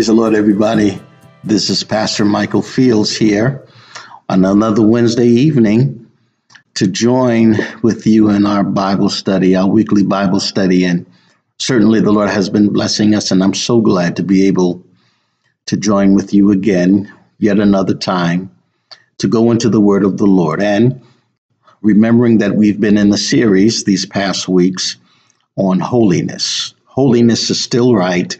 Praise the Lord, everybody. This is Pastor Michael Fields here on another Wednesday evening to join with you in our Bible study, our weekly Bible study. And certainly the Lord has been blessing us, and I'm so glad to be able to join with you again, yet another time, to go into the Word of the Lord. And remembering that we've been in a series these past weeks on holiness. Holiness is still right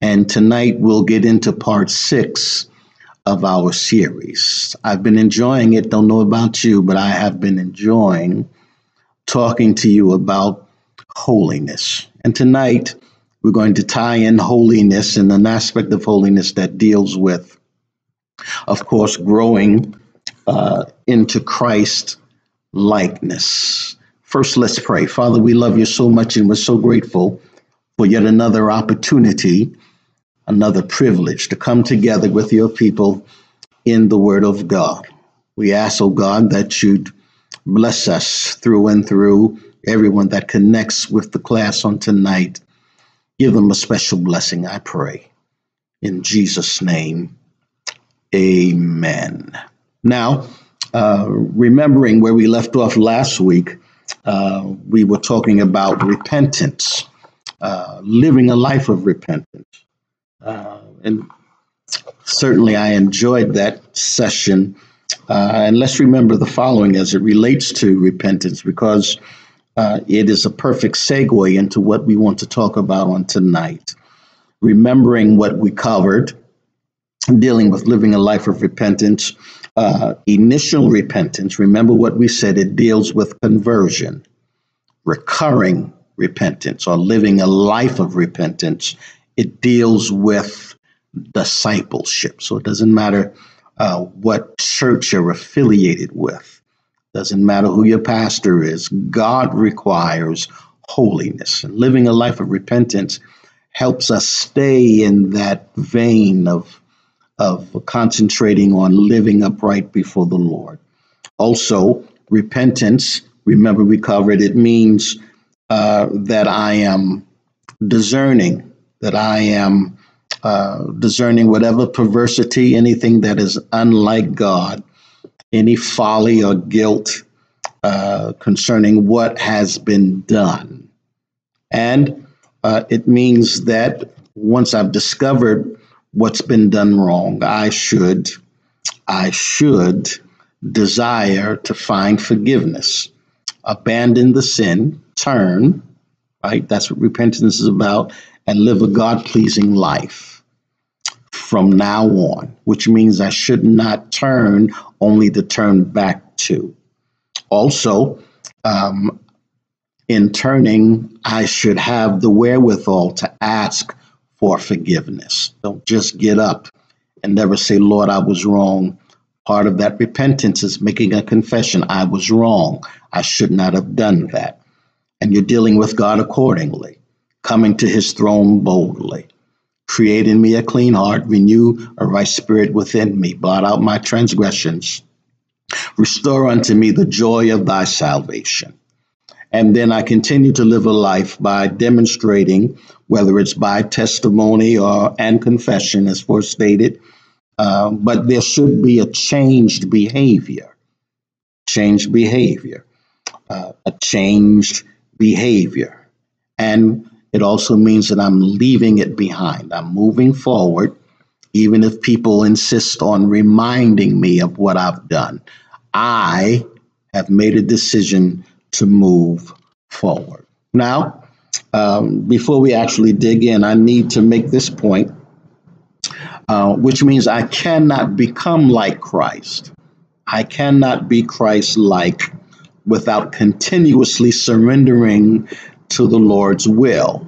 and tonight we'll get into part six of our series. I've been enjoying it. Don't know about you, but I have been enjoying talking to you about holiness. And tonight we're going to tie in holiness and an aspect of holiness that deals with, of course, growing uh, into Christ likeness. First, let's pray. Father, we love you so much and we're so grateful for yet another opportunity another privilege to come together with your people in the Word of God. We ask, oh God, that you'd bless us through and through, everyone that connects with the class on tonight. Give them a special blessing, I pray. In Jesus' name, amen. Now, uh, remembering where we left off last week, uh, we were talking about repentance, uh, living a life of repentance. Uh, and certainly I enjoyed that session. Uh, and let's remember the following as it relates to repentance, because uh, it is a perfect segue into what we want to talk about on tonight. Remembering what we covered, dealing with living a life of repentance, uh, initial repentance, remember what we said, it deals with conversion, recurring repentance, or living a life of repentance it deals with discipleship. So it doesn't matter uh, what church you're affiliated with, doesn't matter who your pastor is. God requires holiness. And living a life of repentance helps us stay in that vein of, of concentrating on living upright before the Lord. Also, repentance, remember we covered it means uh, that I am discerning that I am uh, discerning whatever perversity, anything that is unlike God, any folly or guilt uh, concerning what has been done. And uh, it means that once I've discovered what's been done wrong, I should, I should desire to find forgiveness, abandon the sin, turn, right? That's what repentance is about, and live a God pleasing life from now on, which means I should not turn only to turn back to. Also, um, in turning, I should have the wherewithal to ask for forgiveness. Don't just get up and never say, Lord, I was wrong. Part of that repentance is making a confession. I was wrong. I should not have done that. And you're dealing with God accordingly coming to his throne boldly. Create in me a clean heart, renew a right spirit within me, blot out my transgressions. Restore unto me the joy of thy salvation. And then I continue to live a life by demonstrating, whether it's by testimony or and confession, as first stated, uh, but there should be a changed behavior. Changed behavior. Uh, a changed behavior. And it also means that I'm leaving it behind. I'm moving forward, even if people insist on reminding me of what I've done. I have made a decision to move forward. Now, um, before we actually dig in, I need to make this point, uh, which means I cannot become like Christ. I cannot be Christ like without continuously surrendering to the Lord's will.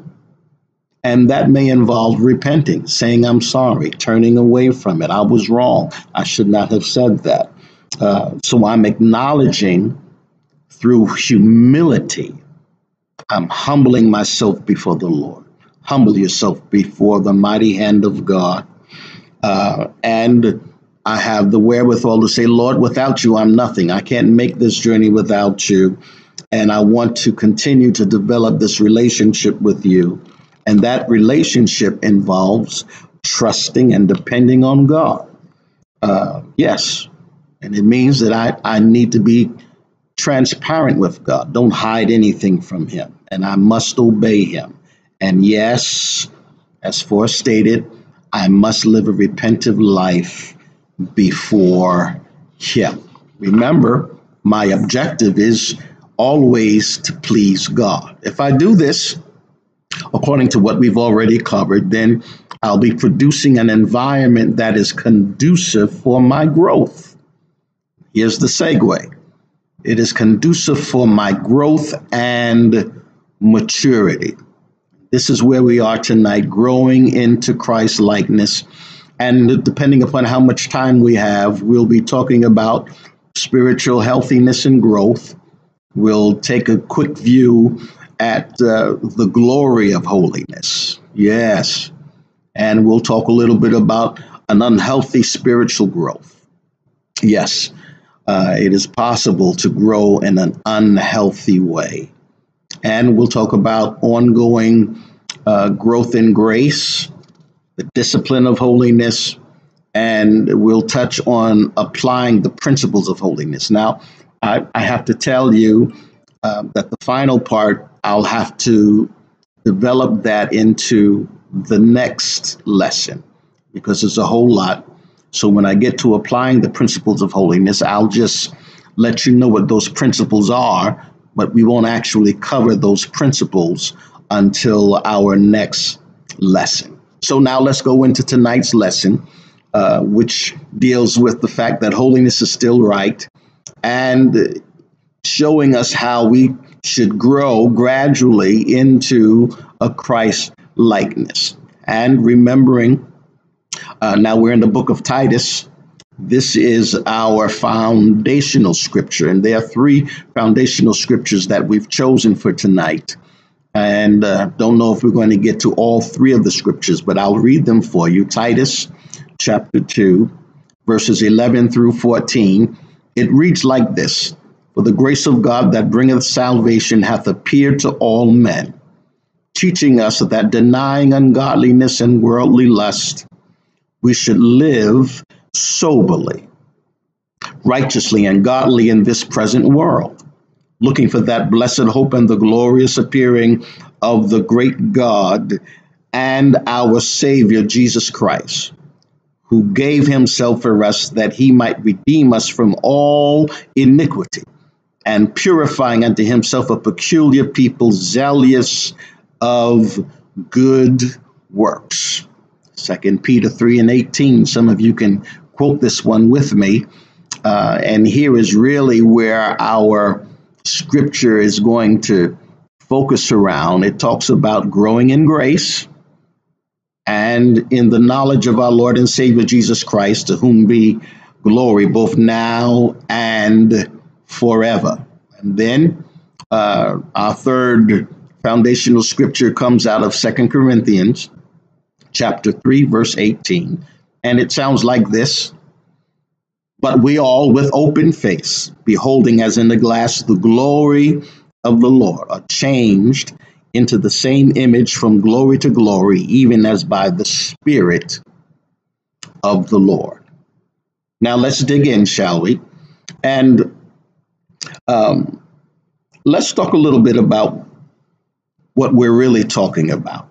And that may involve repenting, saying, I'm sorry, turning away from it. I was wrong. I should not have said that. Uh, so I'm acknowledging through humility, I'm humbling myself before the Lord. Humble yourself before the mighty hand of God. Uh, and I have the wherewithal to say, Lord, without you, I'm nothing. I can't make this journey without you. And I want to continue to develop this relationship with you. And that relationship involves trusting and depending on God. Uh, yes, and it means that I, I need to be transparent with God. Don't hide anything from Him, and I must obey Him. And yes, as forestated, I must live a repentive life before Him. Remember, my objective is always to please God. If I do this, according to what we've already covered, then I'll be producing an environment that is conducive for my growth. Here's the segue it is conducive for my growth and maturity. This is where we are tonight, growing into Christ likeness. And depending upon how much time we have, we'll be talking about spiritual healthiness and growth. We'll take a quick view at uh, the glory of holiness. Yes. And we'll talk a little bit about an unhealthy spiritual growth. Yes, uh, it is possible to grow in an unhealthy way. And we'll talk about ongoing uh, growth in grace, the discipline of holiness, and we'll touch on applying the principles of holiness. Now, I, I have to tell you uh, that the final part, I'll have to develop that into the next lesson because there's a whole lot. So when I get to applying the principles of holiness, I'll just let you know what those principles are, but we won't actually cover those principles until our next lesson. So now let's go into tonight's lesson, uh, which deals with the fact that holiness is still right and showing us how we should grow gradually into a Christ likeness. And remembering, uh, now we're in the book of Titus. This is our foundational scripture, and there are three foundational scriptures that we've chosen for tonight. And uh, don't know if we're going to get to all three of the scriptures, but I'll read them for you. Titus chapter 2, verses 11 through 14. It reads like this For the grace of God that bringeth salvation hath appeared to all men teaching us that denying ungodliness and worldly lust, we should live soberly, righteously, and godly in this present world, looking for that blessed hope and the glorious appearing of the great God and our Savior Jesus Christ, who gave himself for us that he might redeem us from all iniquity and purifying unto himself a peculiar people zealous of good works. Second Peter 3 and 18. Some of you can quote this one with me. Uh, and here is really where our scripture is going to focus around. It talks about growing in grace and in the knowledge of our Lord and Savior Jesus Christ, to whom be glory both now and forever. And then uh, our third foundational scripture comes out of Second Corinthians chapter 3 verse 18 and it sounds like this but we all with open face beholding as in a glass the glory of the Lord are changed into the same image from glory to glory even as by the spirit of the Lord now let's dig in shall we and um, let's talk a little bit about what we're really talking about.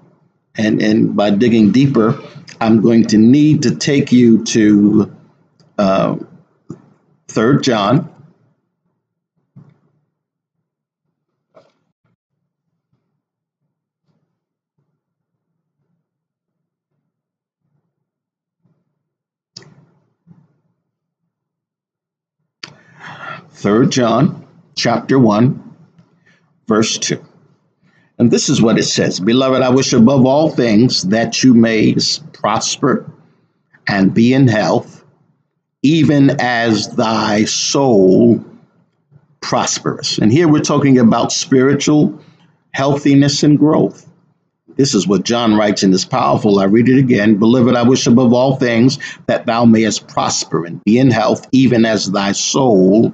And, and by digging deeper, I'm going to need to take you to uh, 3 John. Third John chapter 1 verse 2. And this is what it says Beloved, I wish above all things that you may prosper and be in health, even as thy soul prosperous. And here we're talking about spiritual healthiness and growth. This is what John writes in this powerful. I read it again. Beloved, I wish above all things that thou mayest prosper and be in health, even as thy soul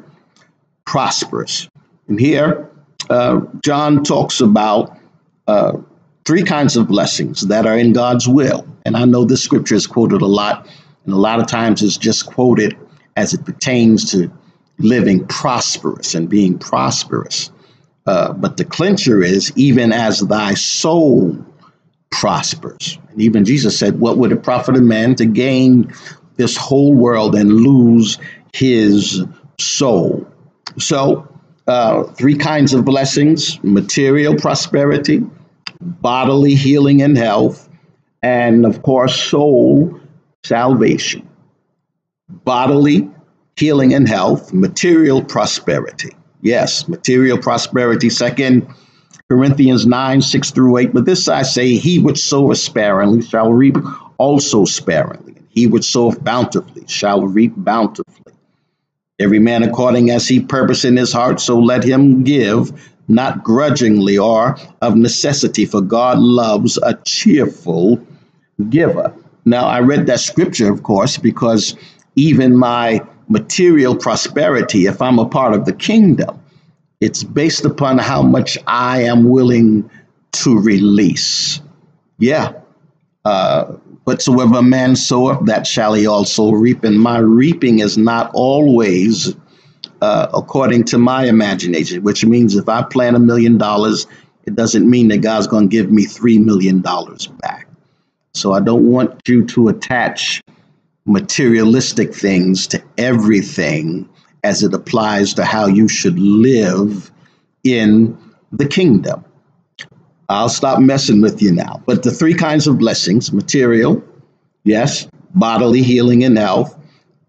prospers. And here, uh, John talks about uh, three kinds of blessings that are in God's will. And I know this scripture is quoted a lot, and a lot of times it's just quoted as it pertains to living prosperous and being prosperous. Uh, but the clincher is even as thy soul prospers. And even Jesus said, What would it profit a man to gain this whole world and lose his soul? So, uh, three kinds of blessings material prosperity, bodily healing and health, and of course, soul salvation. Bodily healing and health, material prosperity. Yes, material prosperity. Second Corinthians 9, 6 through 8. But this I say, he which soweth sparingly shall reap also sparingly. He which soweth bountifully shall reap bountifully. Every man according as he purpose in his heart, so let him give, not grudgingly or of necessity, for God loves a cheerful giver. Now, I read that scripture, of course, because even my material prosperity, if I'm a part of the kingdom, it's based upon how much I am willing to release. Yeah. Uh, whatsoever a man soweth, that shall he also reap. And my reaping is not always uh, according to my imagination, which means if I plan a million dollars, it doesn't mean that God's going to give me $3 million back. So I don't want you to attach materialistic things to everything as it applies to how you should live in the kingdom. I'll stop messing with you now. But the three kinds of blessings material, yes, bodily healing and health.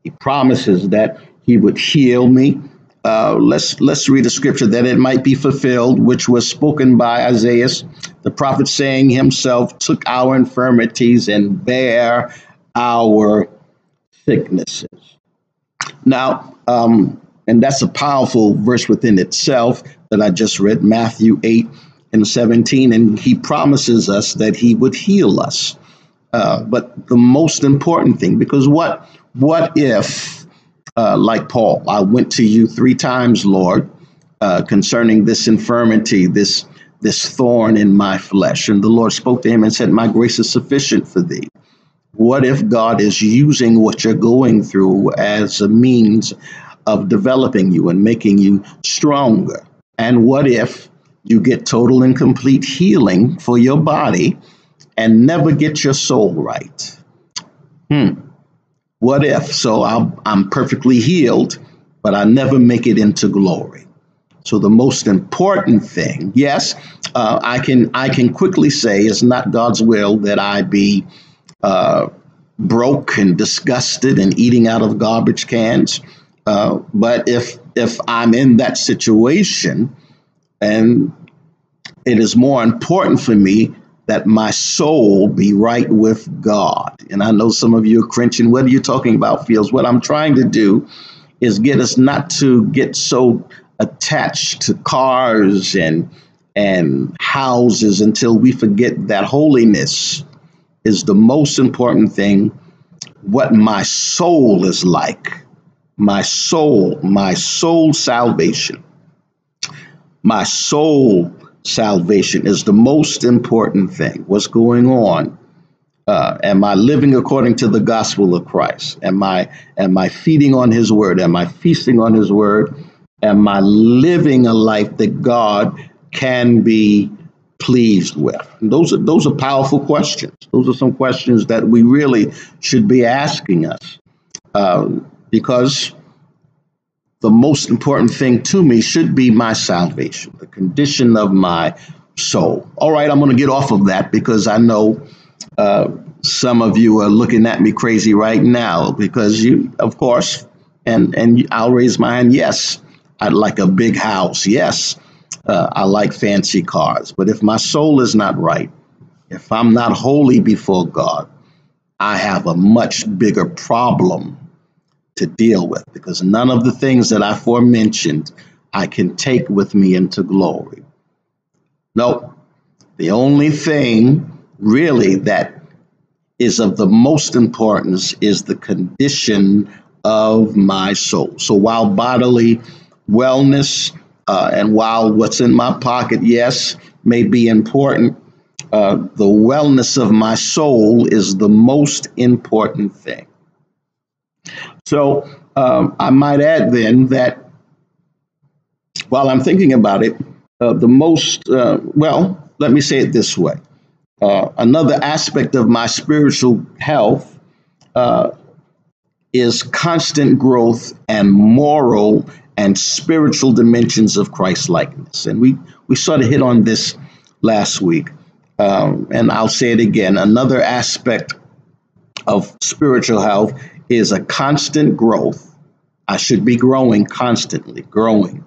He promises that he would heal me. Uh, let's let's read a scripture that it might be fulfilled, which was spoken by Isaiah, the prophet, saying himself took our infirmities and bare our sicknesses. Now, um, and that's a powerful verse within itself that I just read, Matthew 8 and 17. And he promises us that he would heal us. Uh, but the most important thing, because what what if, uh, like Paul, I went to you three times, Lord, uh, concerning this infirmity, this this thorn in my flesh, and the Lord spoke to him and said, "My grace is sufficient for thee." What if God is using what you're going through as a means of developing you and making you stronger? And what if you get total and complete healing for your body and never get your soul right? Hmm. What if? So I'm, I'm perfectly healed, but I never make it into glory. So the most important thing, yes, uh, I can I can quickly say it's not God's will that I be uh, broke and disgusted and eating out of garbage cans. Uh, but if if I'm in that situation, and it is more important for me that my soul be right with God. And I know some of you are cringing. What are you talking about, Fields? What I'm trying to do is get us not to get so attached to cars and and houses until we forget that holiness is the most important thing. What my soul is like, my soul, my soul salvation, my soul salvation is the most important thing. What's going on? Uh, am I living according to the gospel of Christ? Am I am I feeding on His word? Am I feasting on His word? Am I living a life that God can be pleased with? Those are those are powerful questions. Those are some questions that we really should be asking us, uh, because the most important thing to me should be my salvation, the condition of my soul. All right, I'm going to get off of that because I know uh, some of you are looking at me crazy right now because you, of course, and and I'll raise my hand. Yes, I'd like a big house. Yes, uh, I like fancy cars. But if my soul is not right, if I'm not holy before God, I have a much bigger problem to deal with because none of the things that I forementioned I can take with me into glory. No, the only thing really that is of the most importance is the condition of my soul. So while bodily wellness uh, and while what's in my pocket, yes, may be important, uh, the wellness of my soul is the most important thing. So um, I might add then that while I'm thinking about it, uh, the most, uh, well, let me say it this way. Uh, another aspect of my spiritual health uh, is constant growth and moral and spiritual dimensions of Christ likeness. And we, we sort of hit on this last week. Um, and I'll say it again. Another aspect of spiritual health is a constant growth. I should be growing constantly, growing.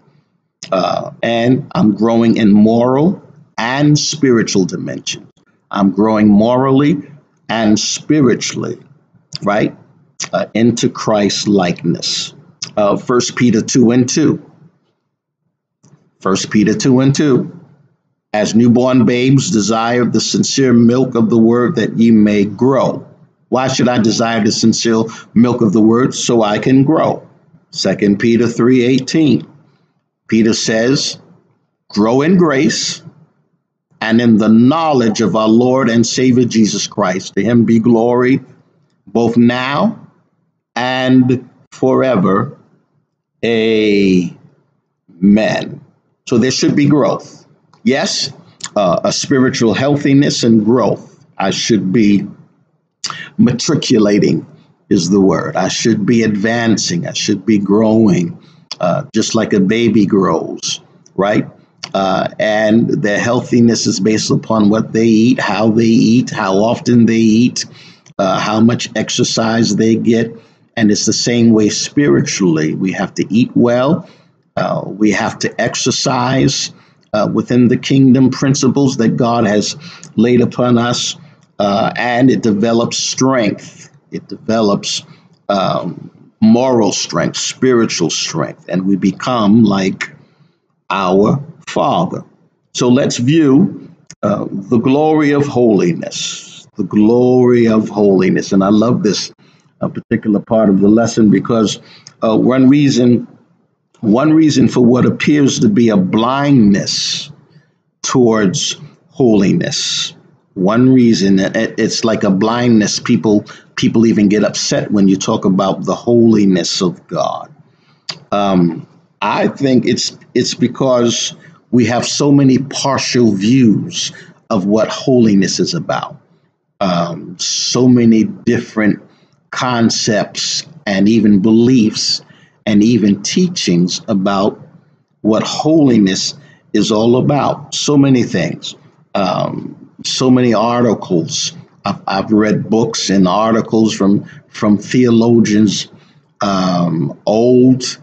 Uh, and I'm growing in moral and spiritual dimensions. I'm growing morally and spiritually, right? Uh, into Christ likeness. Uh, 1 Peter 2 and 2. 1 Peter 2 and 2. As newborn babes desire the sincere milk of the word that ye may grow. Why should I desire the sincere milk of the word? So I can grow. 2 Peter 3:18. Peter says, grow in grace and in the knowledge of our Lord and Savior Jesus Christ. To him be glory both now and forever. Amen. So there should be growth. Yes, uh, a spiritual healthiness and growth. I should be matriculating, is the word. I should be advancing. I should be growing, uh, just like a baby grows, right? Uh, and their healthiness is based upon what they eat, how they eat, how often they eat, uh, how much exercise they get. And it's the same way spiritually. We have to eat well, uh, we have to exercise uh, within the kingdom principles that God has laid upon us, uh, and it develops strength. It develops um, moral strength, spiritual strength, and we become like our Father. So let's view uh, the glory of holiness, the glory of holiness. And I love this uh, particular part of the lesson because uh, one reason one reason for what appears to be a blindness towards holiness. One reason it's like a blindness. People people even get upset when you talk about the holiness of God. Um, I think it's it's because we have so many partial views of what holiness is about. Um, so many different concepts and even beliefs and even teachings about what holiness is all about. So many things, um, so many articles. I've, I've, read books and articles from from theologians, um, old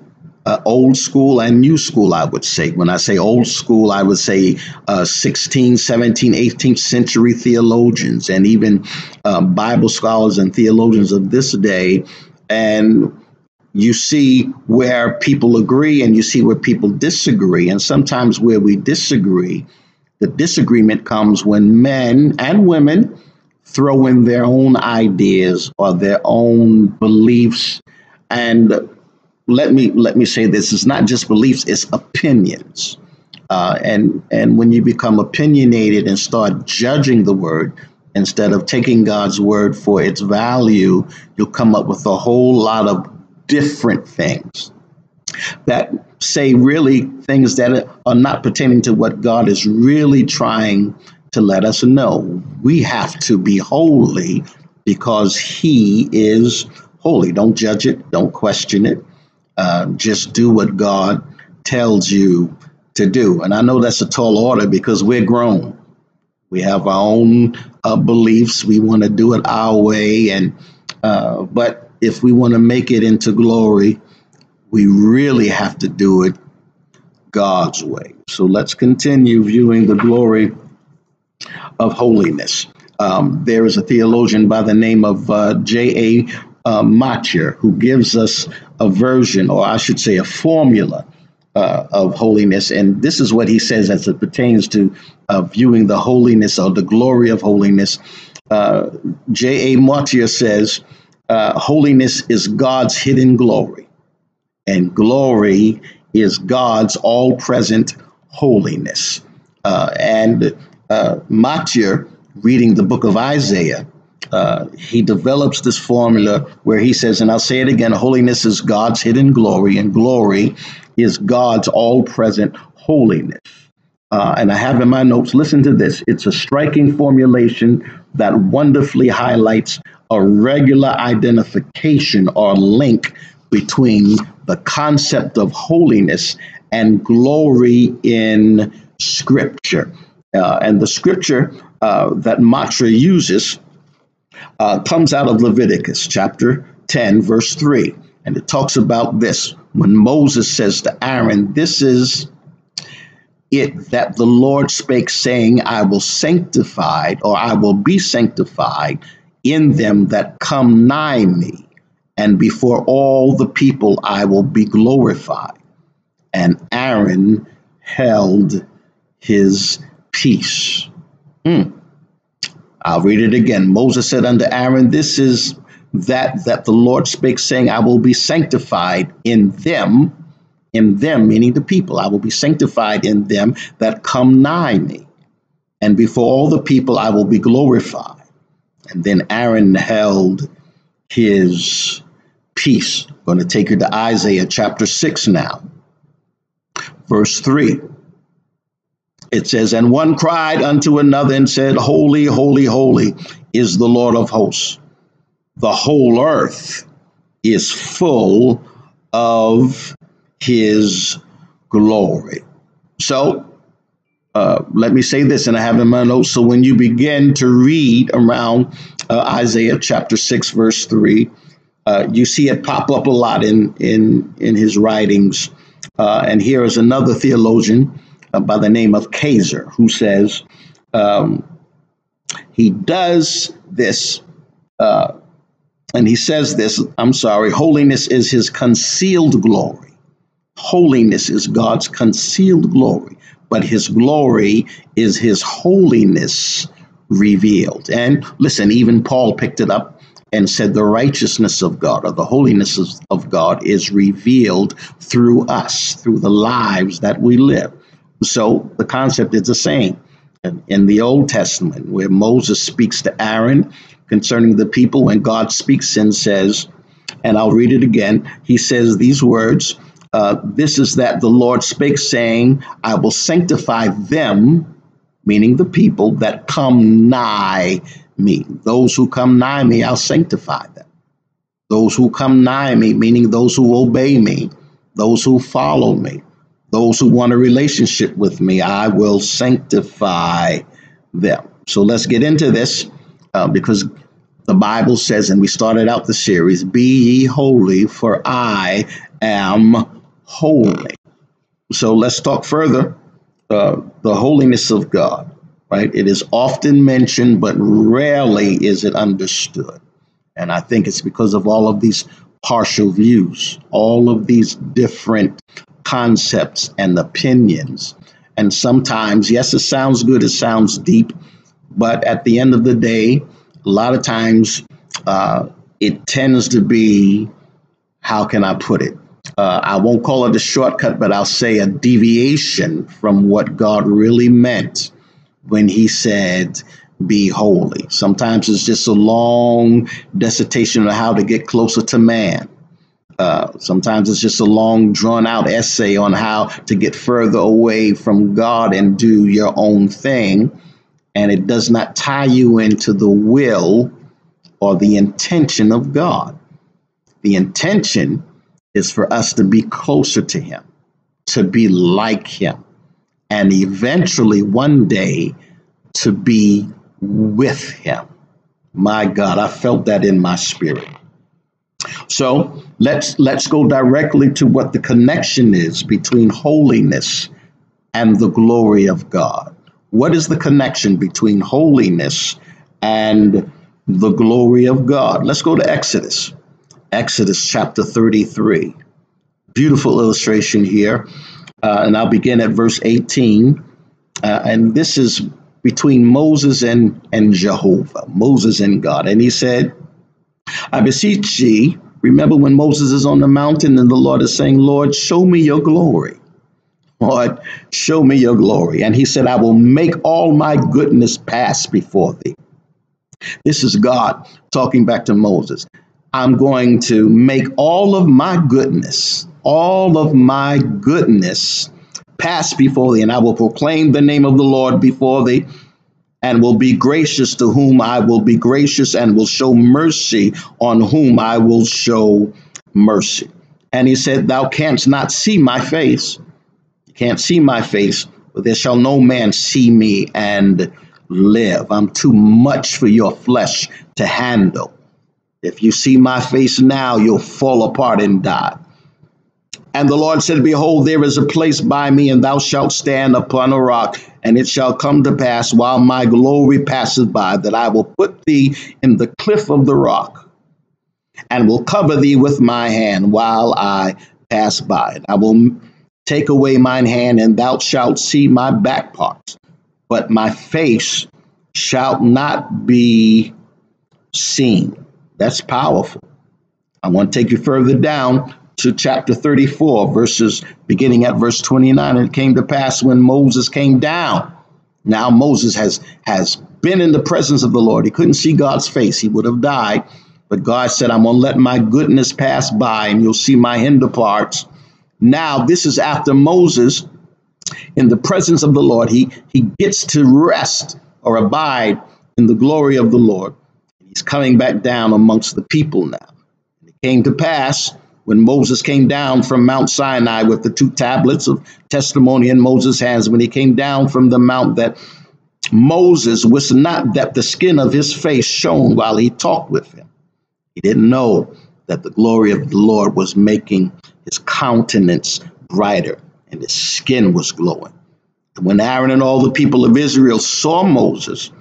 uh, old school and new school, I would say. When I say old school, I would say uh, 16, 17, 18th century theologians and even uh, Bible scholars and theologians of this day. And you see where people agree and you see where people disagree. And sometimes where we disagree, the disagreement comes when men and women throw in their own ideas or their own beliefs. And let me let me say this: it's not just beliefs; it's opinions. Uh, and and when you become opinionated and start judging the word instead of taking God's word for its value, you'll come up with a whole lot of different things that say really things that are not pertaining to what God is really trying to let us know. We have to be holy because He is holy. Don't judge it, don't question it. Uh, just do what God tells you to do. And I know that's a tall order because we're grown. We have our own uh, beliefs. We want to do it our way, and uh, but if we want to make it into glory, we really have to do it God's way. So let's continue viewing the glory of holiness. Um, there is a theologian by the name of uh, J.A. Uh, Motyer who gives us a version, or I should say, a formula uh, of holiness. And this is what he says as it pertains to uh, viewing the holiness or the glory of holiness. Uh, J.A. Motyer says, uh, holiness is God's hidden glory, and glory is God's all present holiness. Uh, and uh, reading the book of Isaiah, uh, he develops this formula where he says, and I'll say it again holiness is God's hidden glory, and glory is God's all present holiness. Uh, and I have in my notes, listen to this. It's a striking formulation that wonderfully highlights a regular identification or link between the concept of holiness and glory in Scripture. Uh, and the scripture uh, that Motyer uses uh, comes out of Leviticus chapter 10, verse 3. And it talks about this when Moses says to Aaron, This is it that the Lord spake, saying, I will sanctify, or I will be sanctified in them that come nigh me, and before all the people I will be glorified. And Aaron held his peace. Hmm. I'll read it again. Moses said unto Aaron, This is that that the Lord spake, saying, I will be sanctified in them, in them, meaning the people. I will be sanctified in them that come nigh me. And before all the people I will be glorified. And then Aaron held his peace. I'm going to take you to Isaiah chapter 6 now, verse 3 it says, And one cried unto another and said, Holy, holy, holy is the Lord of hosts. The whole earth is full of his glory. So, uh, let me say this, and I have in my notes. So, when you begin to read around uh, Isaiah chapter 6, verse 3, uh, you see it pop up a lot in, in, in his writings. Uh, and here is another theologian uh, by the name of Kaiser, who says um, he does this, uh, and he says this I'm sorry, holiness is his concealed glory. Holiness is God's concealed glory, but his glory is his holiness revealed. And listen, even Paul picked it up and said the righteousness of God or the holiness of God is revealed through us, through the lives that we live. So the concept is the same. In the Old Testament, where Moses speaks to Aaron concerning the people, when God speaks and says, and I'll read it again, he says these words uh, This is that the Lord spake, saying, I will sanctify them, meaning the people that come nigh me. Those who come nigh me, I'll sanctify them. Those who come nigh me, meaning those who obey me, those who follow me, those who want a relationship with me, I will sanctify them. So let's get into this uh, because the Bible says, and we started out the series, Be ye holy, for I am holy. So let's talk further uh, the holiness of God, right? It is often mentioned, but rarely is it understood. And I think it's because of all of these partial views, all of these different concepts and opinions. And sometimes, yes, it sounds good, it sounds deep, but at the end of the day, a lot of times uh, it tends to be, how can I put it? Uh, I won't call it a shortcut, but I'll say a deviation from what God really meant when He said, be holy. Sometimes it's just a long dissertation on how to get closer to man. Uh, sometimes it's just a long, drawn out essay on how to get further away from God and do your own thing. And it does not tie you into the will or the intention of God. The intention is for us to be closer to Him, to be like Him, and eventually one day to be with Him. My God, I felt that in my spirit. So let's let's go directly to what the connection is between holiness and the glory of God. What is the connection between holiness and the glory of God? Let's go to Exodus. Exodus chapter 33. Beautiful illustration here. Uh, and I'll begin at verse 18. Uh, and this is between Moses and, and Jehovah, Moses and God. And he said, I beseech thee, remember when Moses is on the mountain and the Lord is saying, Lord, show me your glory. Lord, show me your glory. And he said, I will make all my goodness pass before thee. This is God talking back to Moses. I'm going to make all of my goodness, all of my goodness pass before thee, and I will proclaim the name of the Lord before thee, and will be gracious to whom I will be gracious, and will show mercy on whom I will show mercy. And he said, Thou canst not see my face. You can't see my face, but there shall no man see me and live. I'm too much for your flesh to handle. If you see my face now, you'll fall apart and die. And the Lord said, Behold, there is a place by me, and thou shalt stand upon a rock. And it shall come to pass while my glory passes by that I will put thee in the cliff of the rock and will cover thee with my hand while I pass by. And I will take away mine hand, and thou shalt see my back parts, but my face shall not be seen. That's powerful. I want to take you further down to chapter 34, verses beginning at verse 29. And it came to pass when Moses came down. Now Moses has has been in the presence of the Lord. He couldn't see God's face. He would have died. But God said, I'm going to let my goodness pass by and you'll see my hinder parts. Now, this is after Moses, in the presence of the Lord, he, he gets to rest or abide in the glory of the Lord. He's coming back down amongst the people now. It came to pass when Moses came down from Mount Sinai with the two tablets of testimony in Moses' hands, when he came down from the mount, that Moses was not that the skin of his face shone while he talked with him. He didn't know that the glory of the Lord was making his countenance brighter and his skin was glowing. When Aaron and all the people of Israel saw Moses,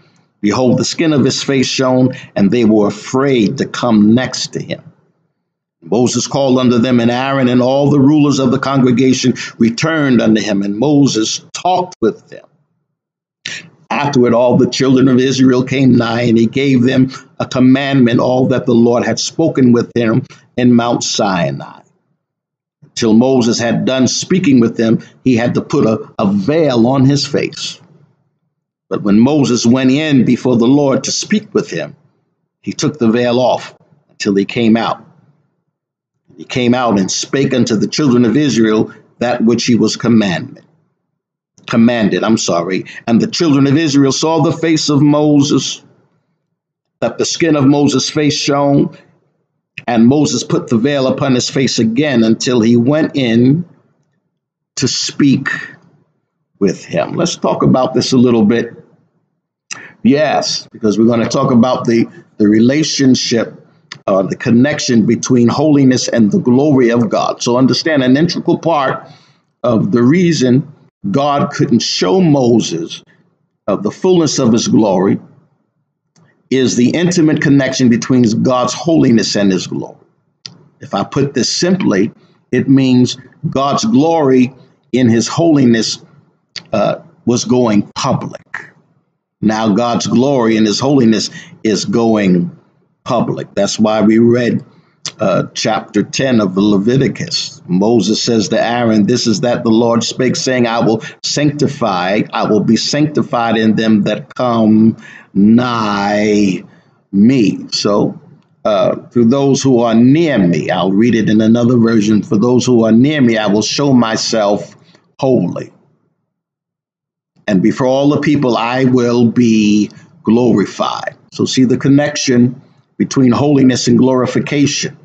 behold, the skin of his face shone, and they were afraid to come next to him. Moses called unto them, and Aaron and all the rulers of the congregation returned unto him, and Moses talked with them. Afterward, all the children of Israel came nigh, and he gave them a commandment, all that the Lord had spoken with him in Mount Sinai. Till Moses had done speaking with them, he had to put a, a veil on his face. But when Moses went in before the Lord to speak with him, he took the veil off until he came out. He came out and spake unto the children of Israel that which he was commanded. Commanded, I'm sorry. And the children of Israel saw the face of Moses, that the skin of Moses' face shone, and Moses put the veil upon his face again until he went in to speak with him. Let's talk about this a little bit. Yes, because we're going to talk about the, the relationship uh, the connection between holiness and the glory of God. So understand an integral part of the reason God couldn't show Moses of the fullness of his glory is the intimate connection between God's holiness and his glory. If I put this simply, it means God's glory in his holiness uh, was going public. Now, God's glory and his holiness is going public. That's why we read uh, chapter 10 of Leviticus. Moses says to Aaron, This is that the Lord spake, saying, I will sanctify, I will be sanctified in them that come nigh me. So, uh, through those who are near me, I'll read it in another version. For those who are near me, I will show myself holy. And before all the people, I will be glorified. So, see the connection between holiness and glorification.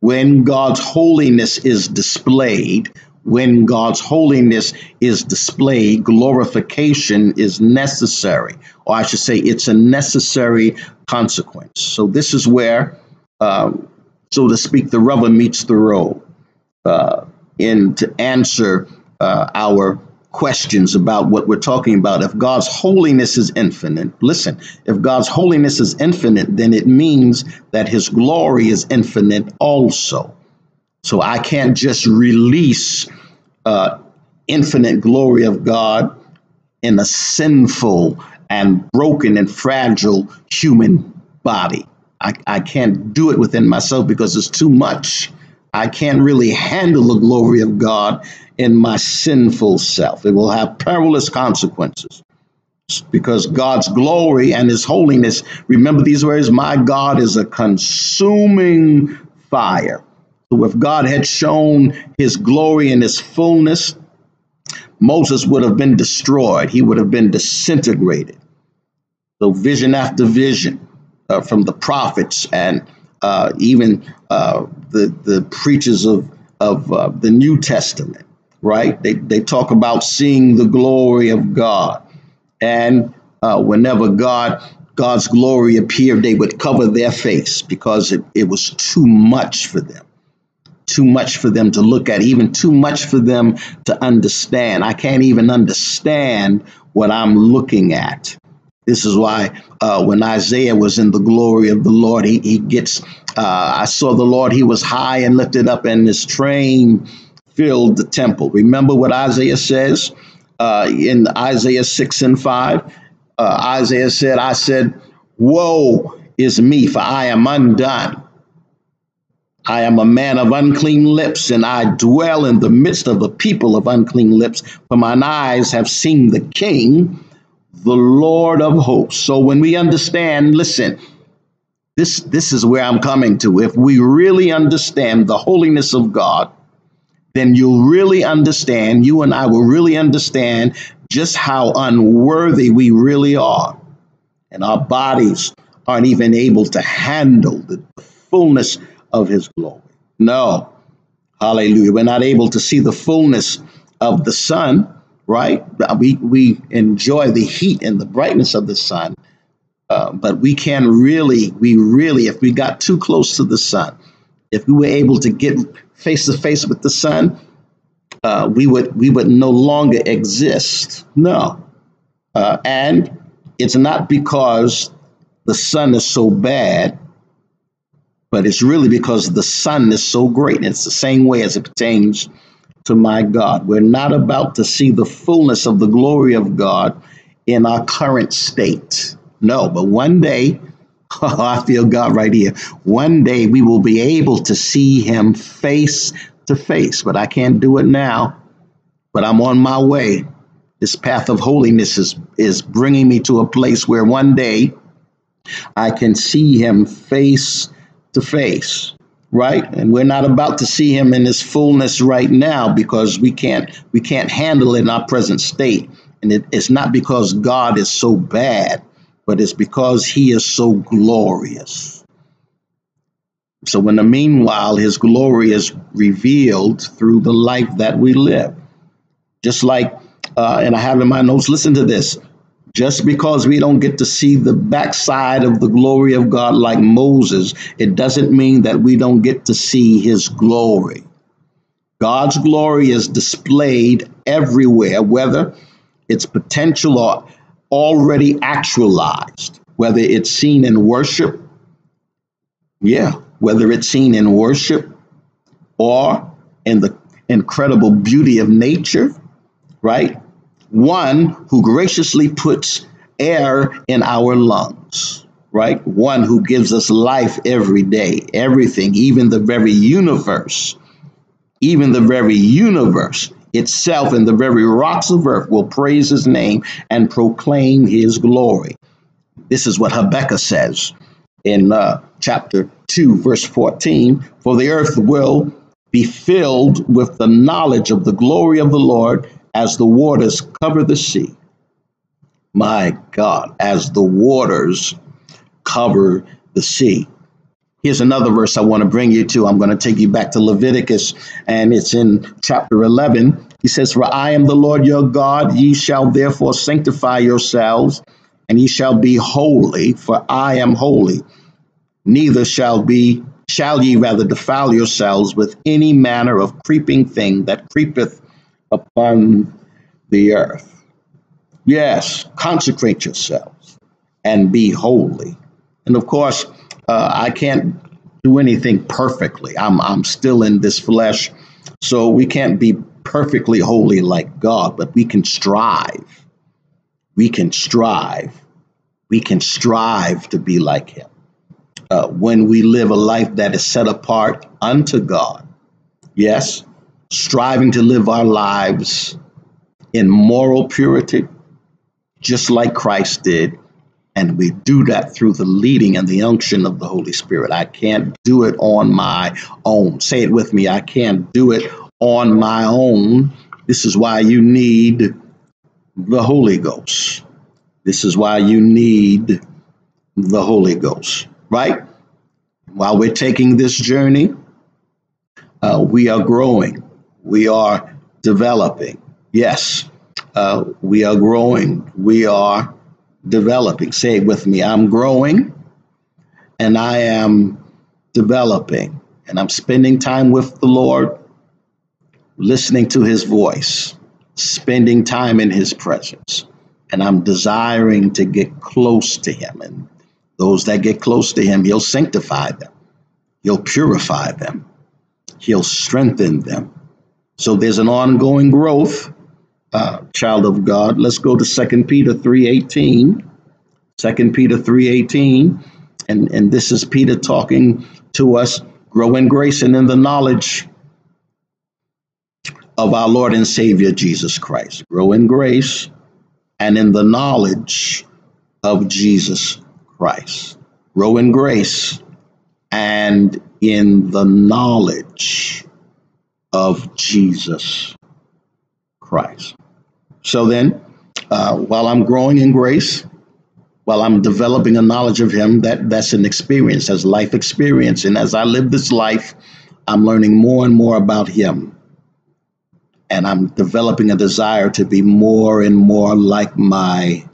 When God's holiness is displayed, when God's holiness is displayed, glorification is necessary, or I should say, it's a necessary consequence. So, this is where, um, so to speak, the rubber meets the road. Uh, in to answer uh, our questions about what we're talking about. If God's holiness is infinite, listen, if God's holiness is infinite, then it means that his glory is infinite also. So I can't just release uh, infinite glory of God in a sinful and broken and fragile human body. I, I can't do it within myself because it's too much I can't really handle the glory of God in my sinful self. It will have perilous consequences because God's glory and his holiness, remember these words, my God is a consuming fire. So if God had shown his glory in his fullness, Moses would have been destroyed. He would have been disintegrated. So vision after vision uh, from the prophets and uh, even uh, the the preachers of of uh, the New Testament, right? They they talk about seeing the glory of God, and uh, whenever God God's glory appeared, they would cover their face because it, it was too much for them. Too much for them to look at, even too much for them to understand. I can't even understand what I'm looking at. This is why uh, when Isaiah was in the glory of the Lord, he, he gets, uh, I saw the Lord, he was high and lifted up, and his train filled the temple. Remember what Isaiah says uh, in Isaiah 6 and 5? Uh, Isaiah said, I said, Woe is me, for I am undone. I am a man of unclean lips, and I dwell in the midst of a people of unclean lips, for mine eyes have seen the King the Lord of hosts. So when we understand, listen, this, this is where I'm coming to. If we really understand the holiness of God, then you'll really understand, you and I will really understand just how unworthy we really are. And our bodies aren't even able to handle the fullness of His glory. No. Hallelujah. We're not able to see the fullness of the sun right? We, we enjoy the heat and the brightness of the sun, uh, but we can really, we really, if we got too close to the sun, if we were able to get face to face with the sun, uh, we would we would no longer exist. No, uh, and it's not because the sun is so bad, but it's really because the sun is so great. And it's the same way as it pertains to my God. We're not about to see the fullness of the glory of God in our current state. No, but one day, oh, I feel God right here. One day we will be able to see Him face to face, but I can't do it now. But I'm on my way. This path of holiness is, is bringing me to a place where one day I can see Him face to face right? And we're not about to see him in his fullness right now because we can't we can't handle it in our present state. And it, it's not because god is so bad but it's because he is so glorious. So in the meanwhile his glory is revealed through the life that we live. Just like uh, and i have in my notes listen to this just because we don't get to see the backside of the glory of God like Moses, it doesn't mean that we don't get to see his glory. God's glory is displayed everywhere, whether it's potential or already actualized, whether it's seen in worship, yeah, whether it's seen in worship or in the incredible beauty of nature, right? One who graciously puts air in our lungs, right? One who gives us life every day, everything, even the very universe, even the very universe itself and the very rocks of earth will praise his name and proclaim his glory. This is what Habakkuk says in uh, chapter 2, verse 14 For the earth will be filled with the knowledge of the glory of the Lord as the waters cover the sea. My God, as the waters cover the sea. Here's another verse I want to bring you to. I'm going to take you back to Leviticus, and it's in chapter 11. He says, For I am the Lord your God, ye shall therefore sanctify yourselves, and ye shall be holy, for I am holy. Neither shall be shall ye rather defile yourselves with any manner of creeping thing that creepeth upon the earth. Yes, consecrate yourselves and be holy. And of course, uh, I can't do anything perfectly. I'm, I'm still in this flesh. So we can't be perfectly holy like God, but we can strive. We can strive. We can strive to be like Him. Uh, when we live a life that is set apart unto God, Yes, striving to live our lives in moral purity, just like Christ did. And we do that through the leading and the unction of the Holy Spirit. I can't do it on my own. Say it with me. I can't do it on my own. This is why you need the Holy Ghost. This is why you need the Holy Ghost, right? While we're taking this journey, uh, we are growing, we are developing. Yes, uh, we are growing, we are developing. Say it with me I'm growing and I am developing, and I'm spending time with the Lord, listening to his voice, spending time in his presence. And I'm desiring to get close to him. And those that get close to him, he'll sanctify them, he'll purify them, he'll strengthen them. So there's an ongoing growth, uh, child of God. Let's go to 2 Peter 3.18. 2 Peter 3.18. And, and this is Peter talking to us, grow in grace and in the knowledge of our Lord and Savior Jesus Christ. Grow in grace and in the knowledge of Jesus Christ. Grow in grace and in the knowledge of Jesus Christ. So then, uh, while I'm growing in grace, while I'm developing a knowledge of Him, that that's an experience, as life experience, and as I live this life, I'm learning more and more about Him, and I'm developing a desire to be more and more like my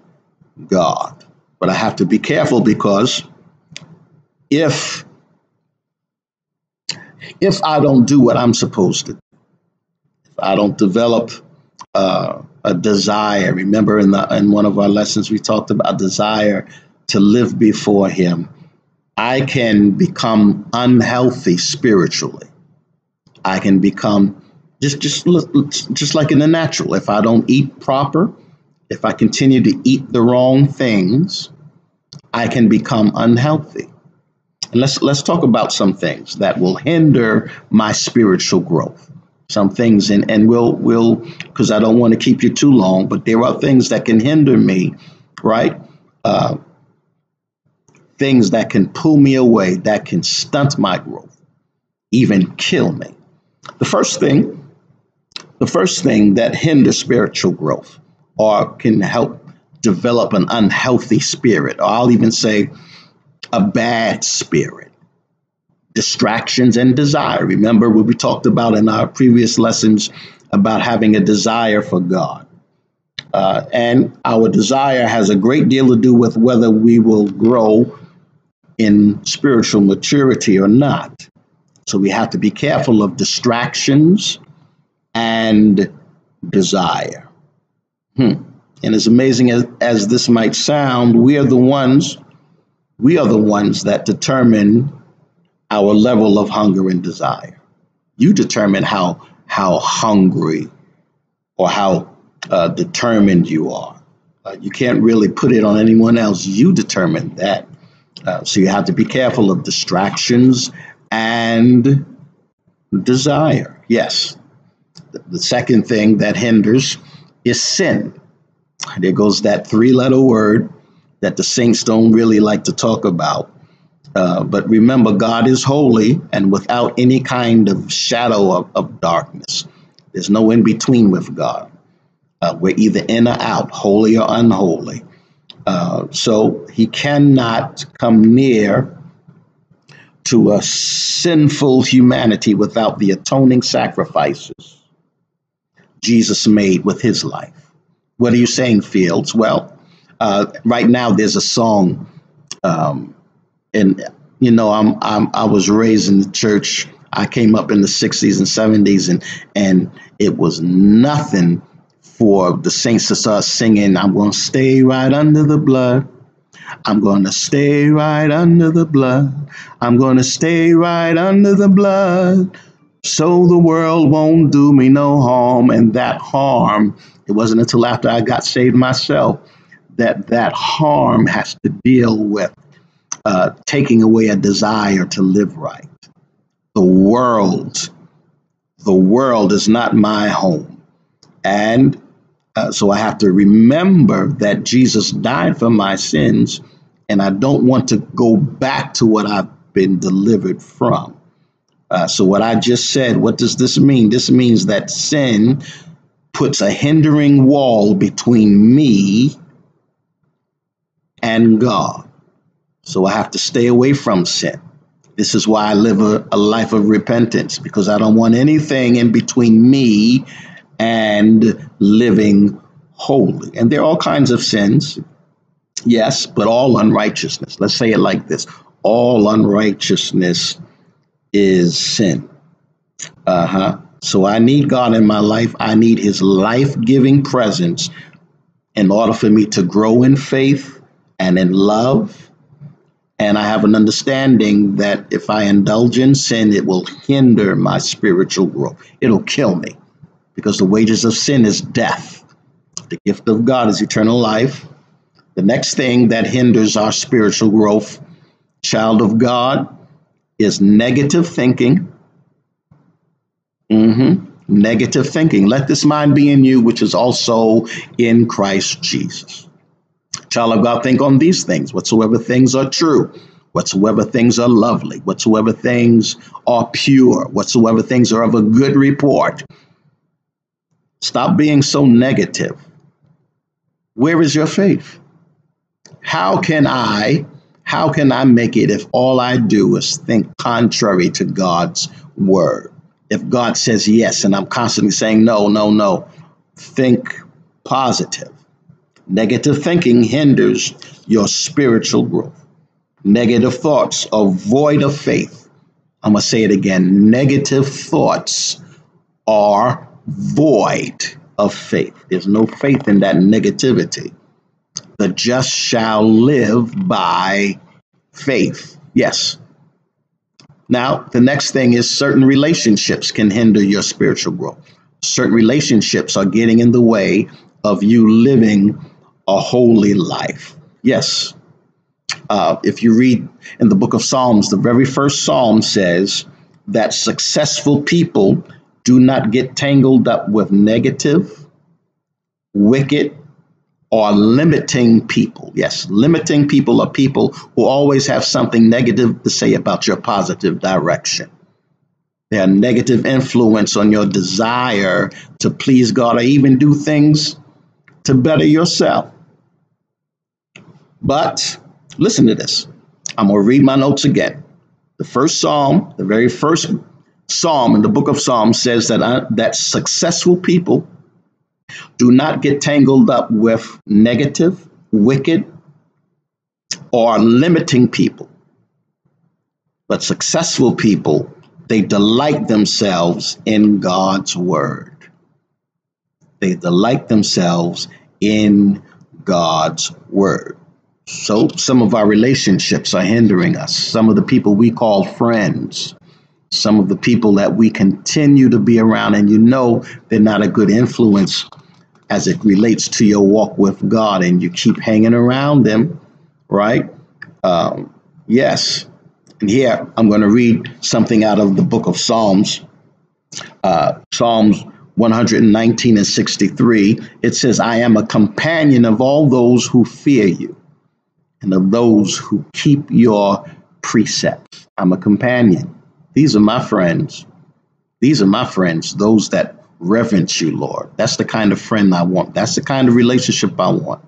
God. But I have to be careful because if if I don't do what I'm supposed to, if I don't develop uh, a desire, remember in the in one of our lessons we talked about desire to live before Him, I can become unhealthy spiritually. I can become just just just like in the natural. If I don't eat proper, if I continue to eat the wrong things, I can become unhealthy. And let's let's talk about some things that will hinder my spiritual growth. Some things, and and we'll we'll because I don't want to keep you too long, but there are things that can hinder me, right? Uh, things that can pull me away, that can stunt my growth, even kill me. The first thing, the first thing that hinders spiritual growth or can help develop an unhealthy spirit, or I'll even say a bad spirit. Distractions and desire. Remember what we talked about in our previous lessons about having a desire for God. Uh, and our desire has a great deal to do with whether we will grow in spiritual maturity or not. So we have to be careful of distractions and desire. Hmm. And as amazing as, as this might sound, we are the ones, we are the ones that determine our level of hunger and desire. You determine how how hungry or how uh, determined you are. Uh, you can't really put it on anyone else. You determine that. Uh, so you have to be careful of distractions and desire. Yes. The, the second thing that hinders is sin. There goes that three letter word that the saints don't really like to talk about. Uh, but remember, God is holy and without any kind of shadow of, of darkness. There's no in between with God. Uh, we're either in or out, holy or unholy. Uh, so he cannot come near to a sinful humanity without the atoning sacrifices Jesus made with his life. What are you saying, Fields? Well, uh, right now there's a song, um, and you know, I'm, I'm I was raised in the church. I came up in the '60s and '70s, and and it was nothing for the saints to start singing. I'm to stay right under the blood. I'm to stay right under the blood. I'm to stay right under the blood so the world won't do me no harm. And that harm it wasn't until after I got saved myself that that harm has to deal with uh, taking away a desire to live right. The world, The world is not my home. And uh, so I have to remember that Jesus died for my sins, and I don't want to go back to what I've been delivered from. Uh, so, what I just said, what does this mean? This means that sin puts a hindering wall between me and God. So, I have to stay away from sin. This is why I live a, a life of repentance, because I don't want anything in between me and living holy. And there are all kinds of sins, yes, but all unrighteousness. Let's say it like this all unrighteousness is sin. Uh huh. So I need God in my life. I need his life giving presence in order for me to grow in faith and in love. And I have an understanding that if I indulge in sin, it will hinder my spiritual growth. It'll kill me because the wages of sin is death. The gift of God is eternal life. The next thing that hinders our spiritual growth, child of God, is negative thinking. Mm-hmm. Negative thinking. Let this mind be in you, which is also in Christ Jesus. Child of God, think on these things whatsoever things are true, whatsoever things are lovely, whatsoever things are pure, whatsoever things are of a good report. Stop being so negative. Where is your faith? How can I how can I make it if all I do is think contrary to God's word? If God says yes and I'm constantly saying no, no, no, think positive. Negative thinking hinders your spiritual growth. Negative thoughts are void of faith. I'm going to say it again. Negative thoughts are void of faith. There's no faith in that negativity. The just shall live by faith. Yes. Now, the next thing is certain relationships can hinder your spiritual growth. Certain relationships are getting in the way of you living a holy life. Yes. Uh, if you read in the book of Psalms, the very first psalm says that successful people do not get tangled up with negative, wicked, or limiting people. Yes, limiting people are people who always have something negative to say about your positive direction. They are negative influence on your desire to please God or even do things to better yourself. But listen to this. I'm going to read my notes again. The first psalm, the very first psalm in the book of Psalms says that, I, that successful people do not get tangled up with negative, wicked, or limiting people. But successful people, they delight themselves in God's word. They delight themselves in God's word. So some of our relationships are hindering us. Some of the people we call friends, some of the people that we continue to be around, and you know they're not a good influence as it relates to your walk with God and you keep hanging around them, right? Um, yes. And here I'm going to read something out of the book of Psalms, uh, Psalms 119 and 63. It says, I am a companion of all those who fear you and of those who keep your precepts. I'm a companion. These are my friends. These are my friends, those that reverence you, Lord. That's the kind of friend I want. That's the kind of relationship I want.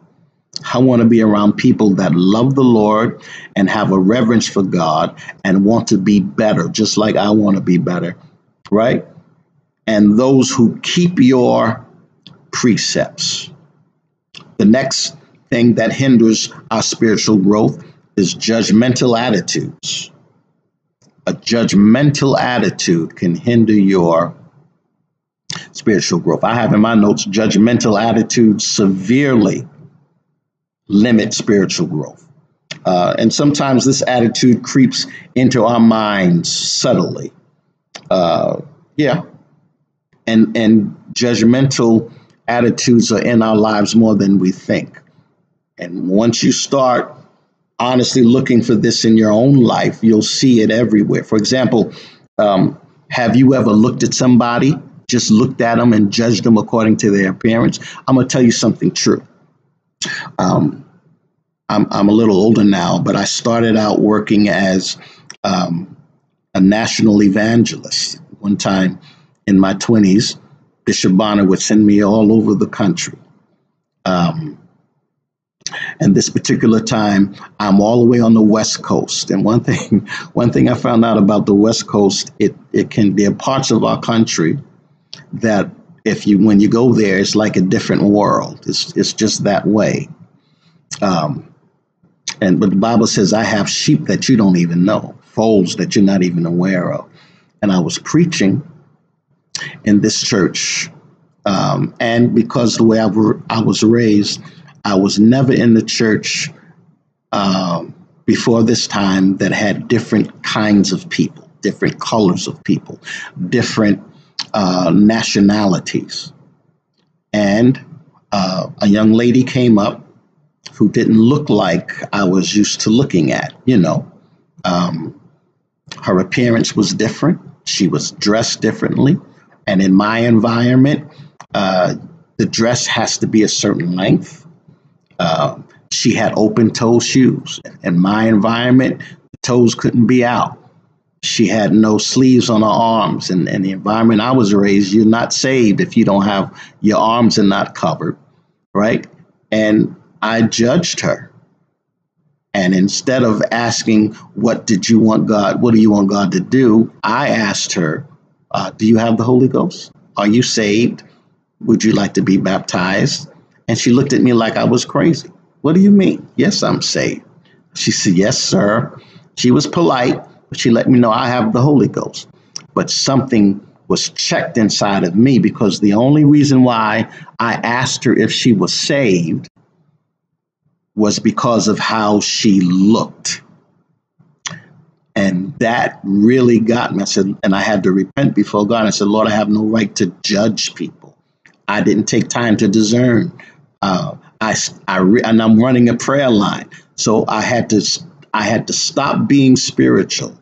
I want to be around people that love the Lord and have a reverence for God and want to be better, just like I want to be better, right? And those who keep your precepts. The next thing that hinders our spiritual growth is judgmental attitudes. A judgmental attitude can hinder your spiritual growth. I have in my notes judgmental attitudes severely limit spiritual growth. Uh, and sometimes this attitude creeps into our minds subtly. Uh, yeah. And, and judgmental attitudes are in our lives more than we think. And once you start honestly looking for this in your own life, you'll see it everywhere. For example, um, Have you ever looked at somebody, just looked at them and judged them according to their appearance? I'm going to tell you something true. Um, I'm, I'm a little older now, but I started out working as um, a national evangelist. One time in my 20s, Bishop Bonner would send me all over the country. Um, and this particular time, I'm all the way on the West Coast. And one thing, one thing I found out about the West Coast, it it can there are parts of our country that if you when you go there, it's like a different world. It's it's just that way. Um, and but the Bible says, "I have sheep that you don't even know, folds that you're not even aware of." And I was preaching in this church, um, and because the way I, I was raised I was never in the church um, before this time that had different kinds of people, different colors of people, different uh, nationalities. And uh, a young lady came up who didn't look like I was used to looking at, you know. Um, her appearance was different. She was dressed differently. And in my environment, uh, the dress has to be a certain length. Uh, she had open toe shoes. In my environment, the toes couldn't be out. She had no sleeves on her arms. And in the environment I was raised, you're not saved if you don't have your arms are not covered, right? And I judged her. And instead of asking, What did you want God? What do you want God to do? I asked her, uh, Do you have the Holy Ghost? Are you saved? Would you like to be baptized? And she looked at me like I was crazy. What do you mean? Yes, I'm saved. She said, Yes, sir. She was polite, but she let me know I have the Holy Ghost. But something was checked inside of me because the only reason why I asked her if she was saved was because of how she looked. And that really got me. I said, and I had to repent before God. I said, Lord, I have no right to judge people. I didn't take time to discern uh, I, I re- and I'm running a prayer line. So I had to I had to stop being spiritual,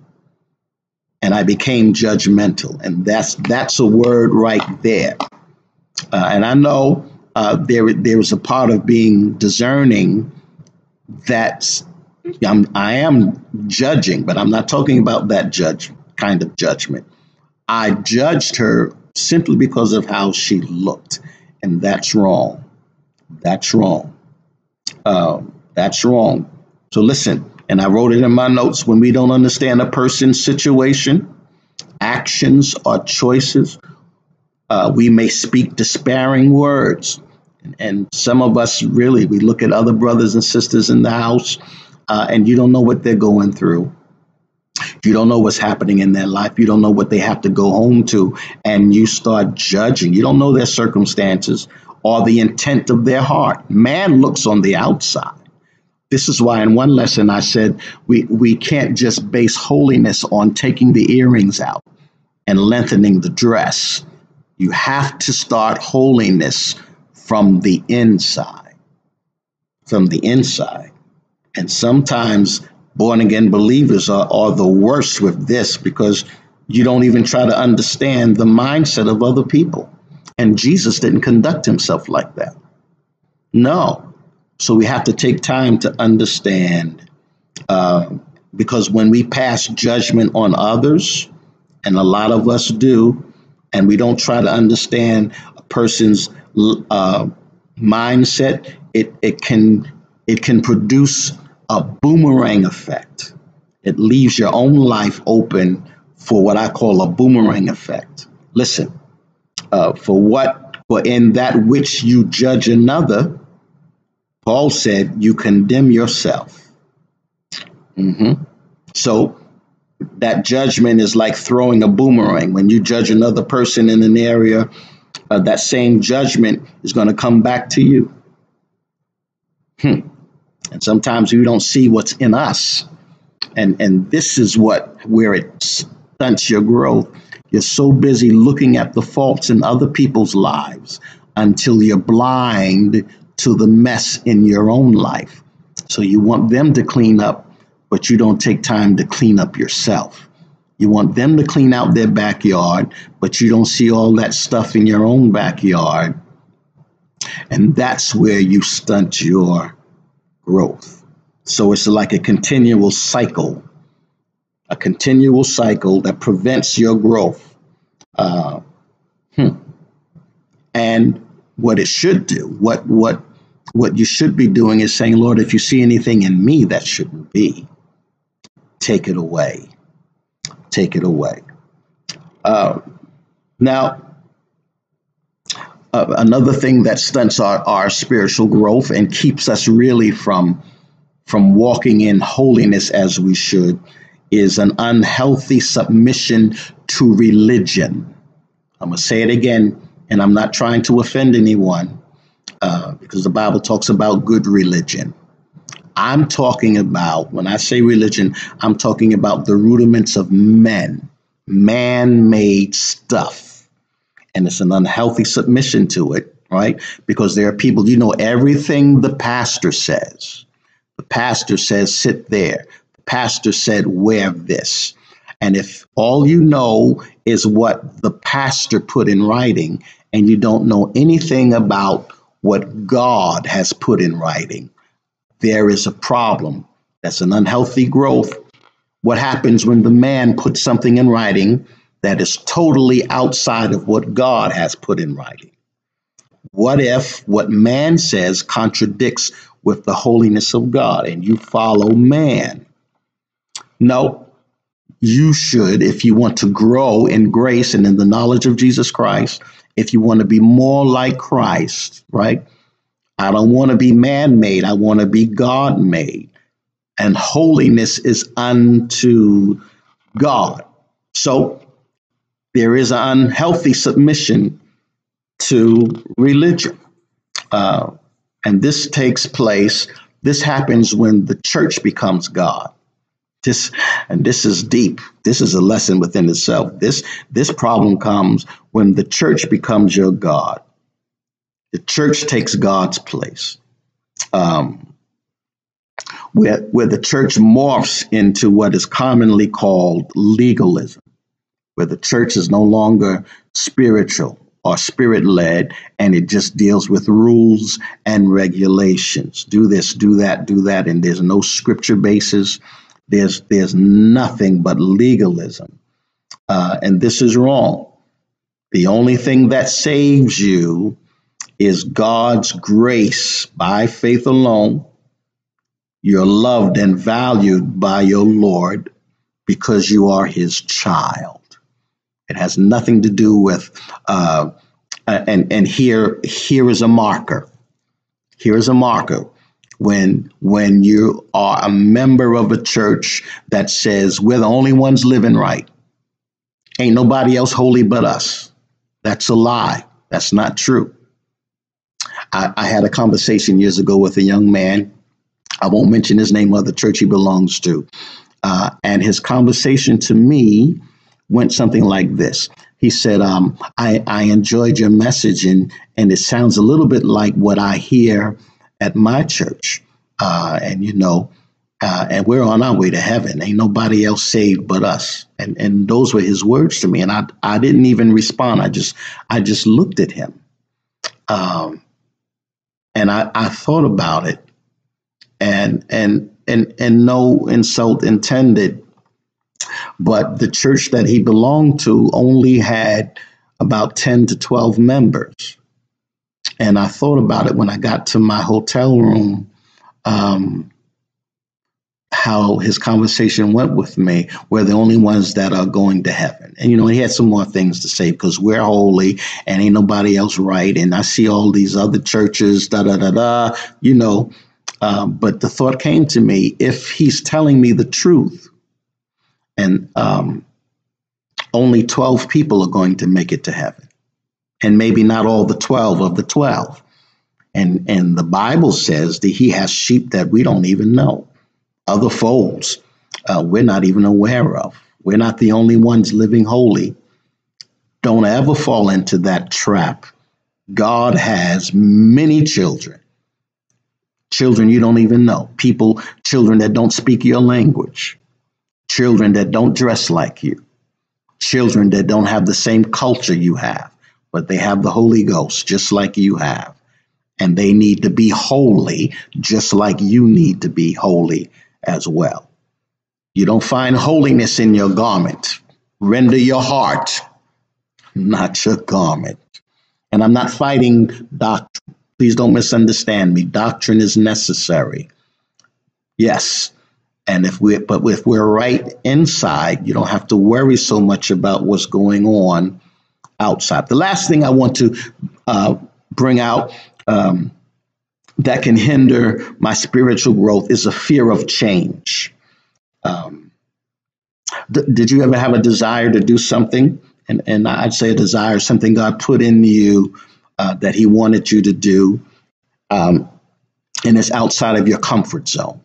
and I became judgmental, and that's that's a word right there. Uh, and I know uh, there there is a part of being discerning that I'm I am judging, but I'm not talking about that judge kind of judgment. I judged her simply because of how she looked, and that's wrong. That's wrong. Um, that's wrong. So listen, and I wrote it in my notes when we don't understand a person's situation, actions, or choices, uh, we may speak despairing words. And some of us really, we look at other brothers and sisters in the house, uh, and you don't know what they're going through. You don't know what's happening in their life. You don't know what they have to go home to. And you start judging. You don't know their circumstances or the intent of their heart. Man looks on the outside. This is why in one lesson I said we, we can't just base holiness on taking the earrings out and lengthening the dress. You have to start holiness from the inside. From the inside. And sometimes born again believers are, are the worst with this because you don't even try to understand the mindset of other people. And Jesus didn't conduct himself like that. No. So we have to take time to understand uh, because when we pass judgment on others, and a lot of us do, and we don't try to understand a person's uh, mindset, it, it can it can produce a boomerang effect. It leaves your own life open for what I call a boomerang effect. Listen, uh, for what, for in that which you judge another, Paul said, you condemn yourself. Mm-hmm. So that judgment is like throwing a boomerang. When you judge another person in an area, uh, that same judgment is going to come back to you. Hmm. And sometimes we don't see what's in us. And, and this is what where it stunts your growth you're so busy looking at the faults in other people's lives until you're blind to the mess in your own life. So you want them to clean up, but you don't take time to clean up yourself. You want them to clean out their backyard, but you don't see all that stuff in your own backyard. And that's where you stunt your growth. So it's like a continual cycle, a continual cycle that prevents your growth. Uh, hmm. And what it should do, what what what you should be doing is saying, Lord, if you see anything in me that shouldn't be, take it away. Take it away. Uh, now, uh, another thing that stunts our, our spiritual growth and keeps us really from from walking in holiness as we should is an unhealthy submission to religion. I'm going to say it again, and I'm not trying to offend anyone uh, because the Bible talks about good religion. I'm talking about, when I say religion, I'm talking about the rudiments of men, man made stuff. And it's an unhealthy submission to it, right? Because there are people, you know, everything the pastor says. The pastor says, sit there. Pastor said, wear this. And if all you know is what the pastor put in writing and you don't know anything about what God has put in writing, there is a problem. That's an unhealthy growth. What happens when the man puts something in writing that is totally outside of what God has put in writing? What if what man says contradicts with the holiness of God and you follow man? No, you should, if you want to grow in grace and in the knowledge of Jesus Christ, if you want to be more like Christ, right? I don't want to be man made. I want to be God made. And holiness is unto God. So there is an unhealthy submission to religion. Uh, and this takes place, this happens when the church becomes God. This, and this is deep. This is a lesson within itself. This, this problem comes when the church becomes your God. The church takes God's place. Um, where, where the church morphs into what is commonly called legalism, where the church is no longer spiritual or spirit led and it just deals with rules and regulations. Do this, do that, do that, and there's no scripture basis. There's there's nothing but legalism, uh, and this is wrong. The only thing that saves you is God's grace by faith alone. You're loved and valued by your Lord because you are his child. It has nothing to do with, uh, and, and here, here is a marker. Here is a marker. When, when you are a member of a church that says we're the only ones living right, ain't nobody else holy but us. That's a lie. That's not true. I, I had a conversation years ago with a young man. I won't mention his name or the church he belongs to. Uh, and his conversation to me went something like this. He said, um, I, I enjoyed your message, and, and it sounds a little bit like what I hear at my church. Uh, and, you know, uh, and we're on our way to heaven. Ain't nobody else saved but us. And and those were his words to me. And I I didn't even respond. I just I just looked at him. Um, and I, I thought about it and and and and no insult intended but the church that he belonged to only had about 10 to 12 members and i thought about it when i got to my hotel room um, how his conversation went with me. We're the only ones that are going to heaven. And, you know, he had some more things to say because we're holy and ain't nobody else right. And I see all these other churches, da da da da, you know. Uh, but the thought came to me if he's telling me the truth and um, only 12 people are going to make it to heaven, and maybe not all the 12 of the 12. And, and the Bible says that he has sheep that we don't even know other folds uh, we're not even aware of. We're not the only ones living holy. Don't ever fall into that trap. God has many children, children you don't even know, people, children that don't speak your language, children that don't dress like you, children that don't have the same culture you have, but they have the Holy Ghost just like you have. And they need to be holy just like you need to be holy as well. You don't find holiness in your garment. Render your heart, not your garment. And I'm not fighting doctrine. Please don't misunderstand me. Doctrine is necessary. Yes. And if we but if we're right inside, you don't have to worry so much about what's going on outside. The last thing I want to uh, bring out um, that can hinder my spiritual growth is a fear of change. Um, did you ever have a desire to do something? And, and I'd say a desire, something God put in you uh, that He wanted you to do, um, and it's outside of your comfort zone.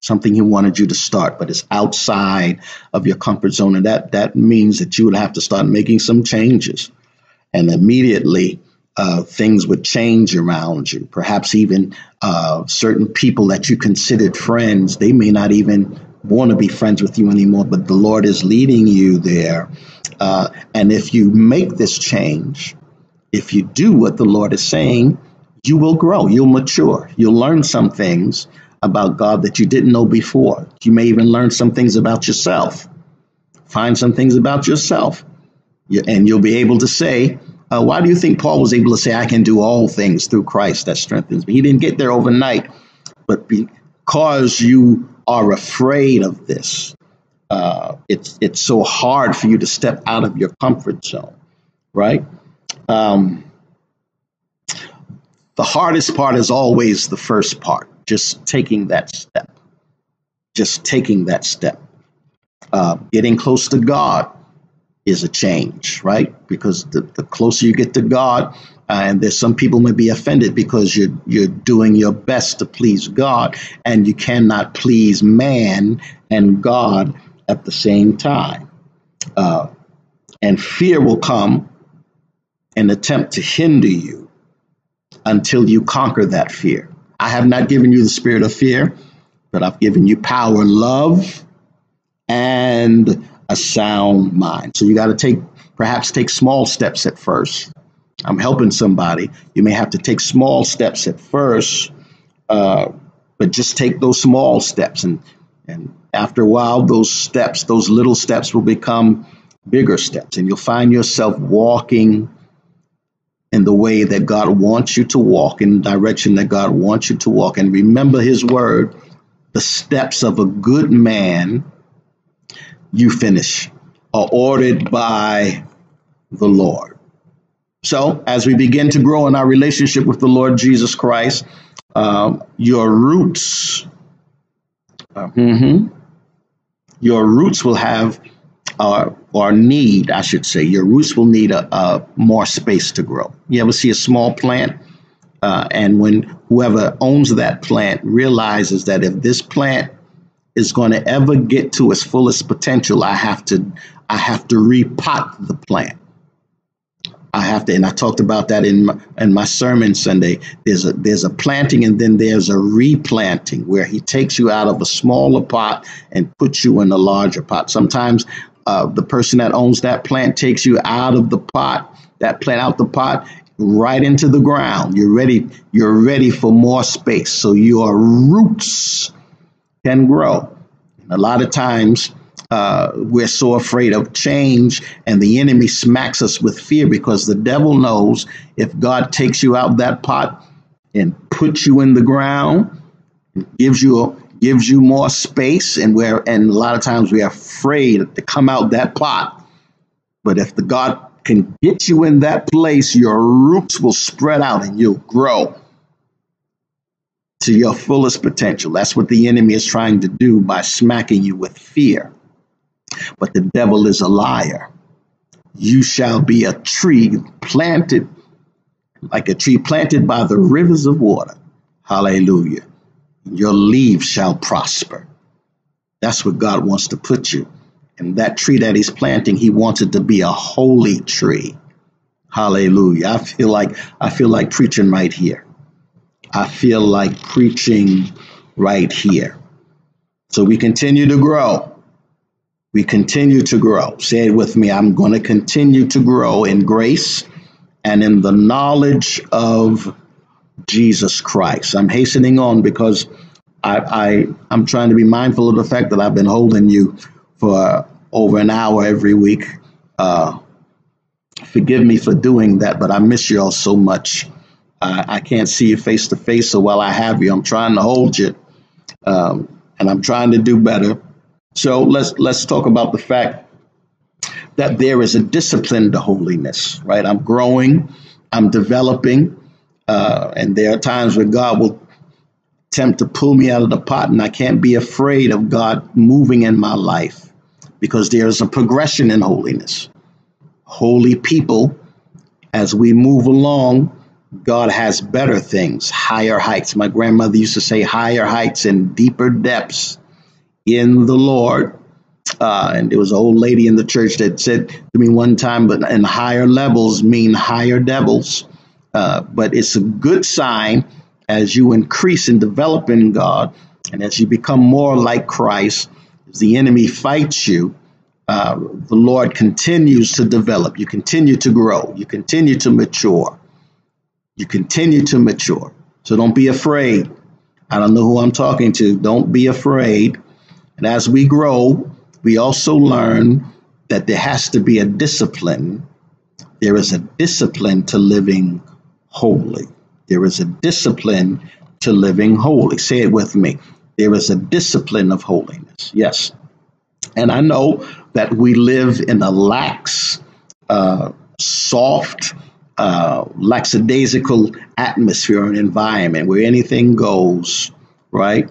Something He wanted you to start, but it's outside of your comfort zone, and that that means that you would have to start making some changes, and immediately uh, things would change around you. Perhaps even uh, certain people that you considered friends, they may not even want to be friends with you anymore, but the Lord is leading you there. Uh, and if you make this change, if you do what the Lord is saying, you will grow, you'll mature, you'll learn some things about God that you didn't know before. You may even learn some things about yourself, find some things about yourself, and you'll be able to say, uh, why do you think Paul was able to say, I can do all things through Christ that strengthens me? He didn't get there overnight, but because you are afraid of this, uh, it's, it's so hard for you to step out of your comfort zone, right? Um, the hardest part is always the first part, just taking that step, just taking that step. Uh, getting close to God is a change, right? Because the, the closer you get to God, uh, and there's some people may be offended because you're you're doing your best to please God, and you cannot please man and God at the same time. Uh, and fear will come and attempt to hinder you until you conquer that fear. I have not given you the spirit of fear, but I've given you power, love, and a sound mind. So you got to take, perhaps take small steps at first. I'm helping somebody. You may have to take small steps at first, uh, but just take those small steps. And, and after a while, those steps, those little steps will become bigger steps. And you'll find yourself walking in the way that God wants you to walk, in the direction that God wants you to walk. And remember his word the steps of a good man you finish are ordered by the Lord. So, as we begin to grow in our relationship with the Lord Jesus Christ, um, your roots, uh, mm-hmm, your roots will have, uh, or need, I should say, your roots will need a, a more space to grow. You ever see a small plant? Uh, and when whoever owns that plant realizes that if this plant is going to ever get to its fullest potential, I have to I have to repot the plant. I have to, and I talked about that in my, in my sermon Sunday. There's a there's a planting and then there's a replanting where he takes you out of a smaller pot and puts you in a larger pot. Sometimes uh, the person that owns that plant takes you out of the pot, that plant out the pot, right into the ground. You're ready. You're ready for more space. So your roots can grow. A lot of times uh, we're so afraid of change, and the enemy smacks us with fear because the devil knows if God takes you out that pot and puts you in the ground, gives you a, gives you more space, and where and a lot of times we're afraid to come out that pot. But if the God can get you in that place, your roots will spread out and you'll grow to your fullest potential. That's what the enemy is trying to do by smacking you with fear. But the devil is a liar. You shall be a tree planted, like a tree planted by the rivers of water. Hallelujah. Your leaves shall prosper. That's where God wants to put you. And that tree that he's planting, he wants it to be a holy tree. Hallelujah. I feel like I feel like preaching right here. I feel like preaching right here. So we continue to grow. we continue to grow. Say it with me. I'm going to continue to grow in grace and in the knowledge of Jesus Christ. I'm hastening on because I, I I'm trying to be mindful of the fact that I've been holding you for over an hour every week. Uh, forgive me for doing that, but I miss you all so much. I can't see you face to face, so while I have you, I'm trying to hold you, um, and I'm trying to do better. So let's let's talk about the fact that there is a discipline to holiness, right? I'm growing, I'm developing, uh, and there are times where God will attempt to pull me out of the pot, and I can't be afraid of God moving in my life because there is a progression in holiness. Holy people, as we move along, God has better things, higher heights. My grandmother used to say, higher heights and deeper depths in the Lord. Uh, and there was an old lady in the church that said to me one time, but in higher levels mean higher devils. Uh, but it's a good sign as you increase and develop in God and as you become more like Christ, as the enemy fights you, uh, the Lord continues to develop. You continue to grow. You continue to mature. You continue to mature. So don't be afraid. I don't know who I'm talking to. Don't be afraid. And as we grow, we also learn that there has to be a discipline. There is a discipline to living holy. There is a discipline to living holy. Say it with me. There is a discipline of holiness. Yes. And I know that we live in a lax, uh, soft, uh, lackadaisical atmosphere and environment where anything goes, right?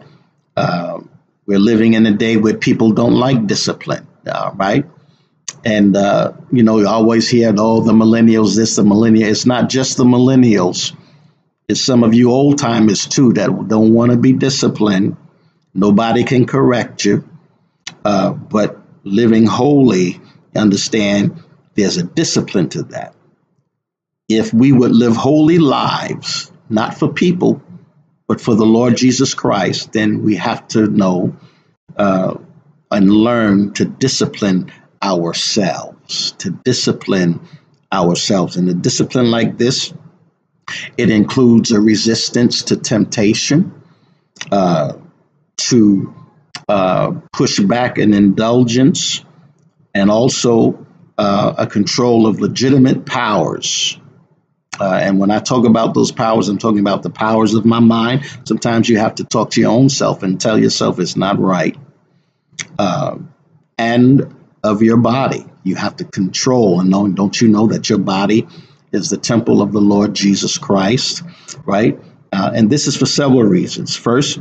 Uh, we're living in a day where people don't like discipline, uh, right? And, uh, you know, you always hear, oh, the millennials, this, the millennials. It's not just the millennials. It's some of you old timers, too, that don't want to be disciplined. Nobody can correct you. Uh, but living holy, understand there's a discipline to that if we would live holy lives, not for people, but for the Lord Jesus Christ, then we have to know uh, and learn to discipline ourselves, to discipline ourselves. And a discipline like this, it includes a resistance to temptation, uh, to uh, push back an indulgence, and also uh, a control of legitimate powers uh, and when I talk about those powers, I'm talking about the powers of my mind. Sometimes you have to talk to your own self and tell yourself it's not right. Uh, and of your body, you have to control and know. Don't you know that your body is the temple of the Lord Jesus Christ, right? Uh, and this is for several reasons. First,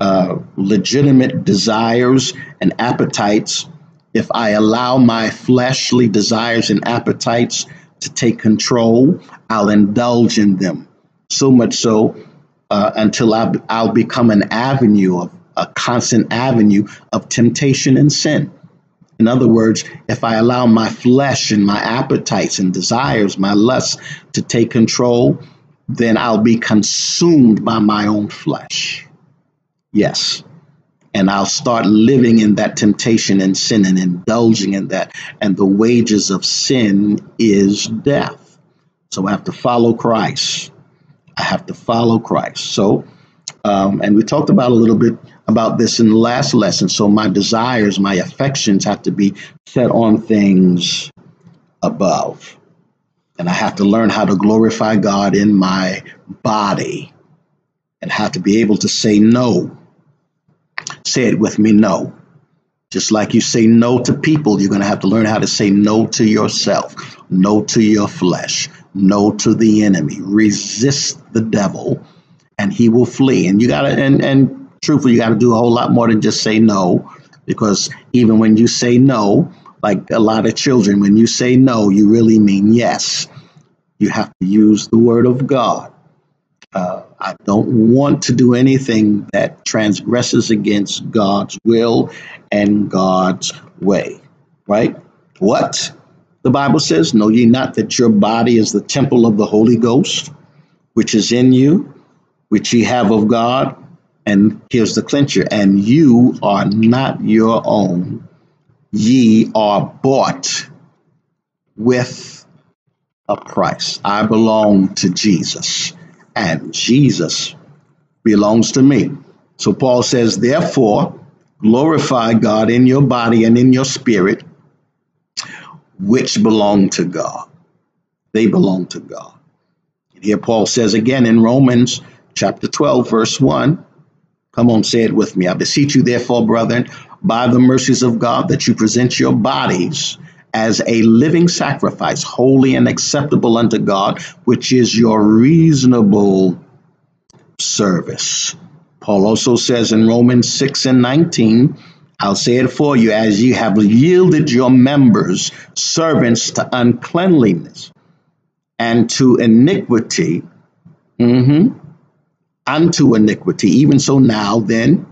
uh, legitimate desires and appetites. If I allow my fleshly desires and appetites to take control, I'll indulge in them. So much so uh, until I, I'll become an avenue of a constant avenue of temptation and sin. In other words, if I allow my flesh and my appetites and desires, my lusts to take control, then I'll be consumed by my own flesh. Yes and I'll start living in that temptation and sin and indulging in that. And the wages of sin is death. So I have to follow Christ. I have to follow Christ. So, um, and we talked about a little bit about this in the last lesson. So my desires, my affections have to be set on things above. And I have to learn how to glorify God in my body and have to be able to say no Say it with me no. Just like you say no to people, you're going to have to learn how to say no to yourself, no to your flesh, no to the enemy. Resist the devil and he will flee. And you got to, and, and truthfully, you got to do a whole lot more than just say no because even when you say no, like a lot of children, when you say no, you really mean yes. You have to use the word of God. Uh, I don't want to do anything that transgresses against God's will and God's way. Right? What? The Bible says, Know ye not that your body is the temple of the Holy Ghost, which is in you, which ye have of God? And here's the clincher, and you are not your own, ye are bought with a price. I belong to Jesus, and Jesus belongs to me. So Paul says, therefore, glorify God in your body and in your spirit, which belong to God. They belong to God. And here Paul says again in Romans chapter 12, verse 1. Come on, say it with me. I beseech you, therefore, brethren, by the mercies of God, that you present your bodies as a living sacrifice, holy and acceptable unto God, which is your reasonable service. Paul also says in Romans 6 and 19, I'll say it for you, as you have yielded your members servants to uncleanliness and to iniquity, mm-hmm, unto iniquity. Even so now, then,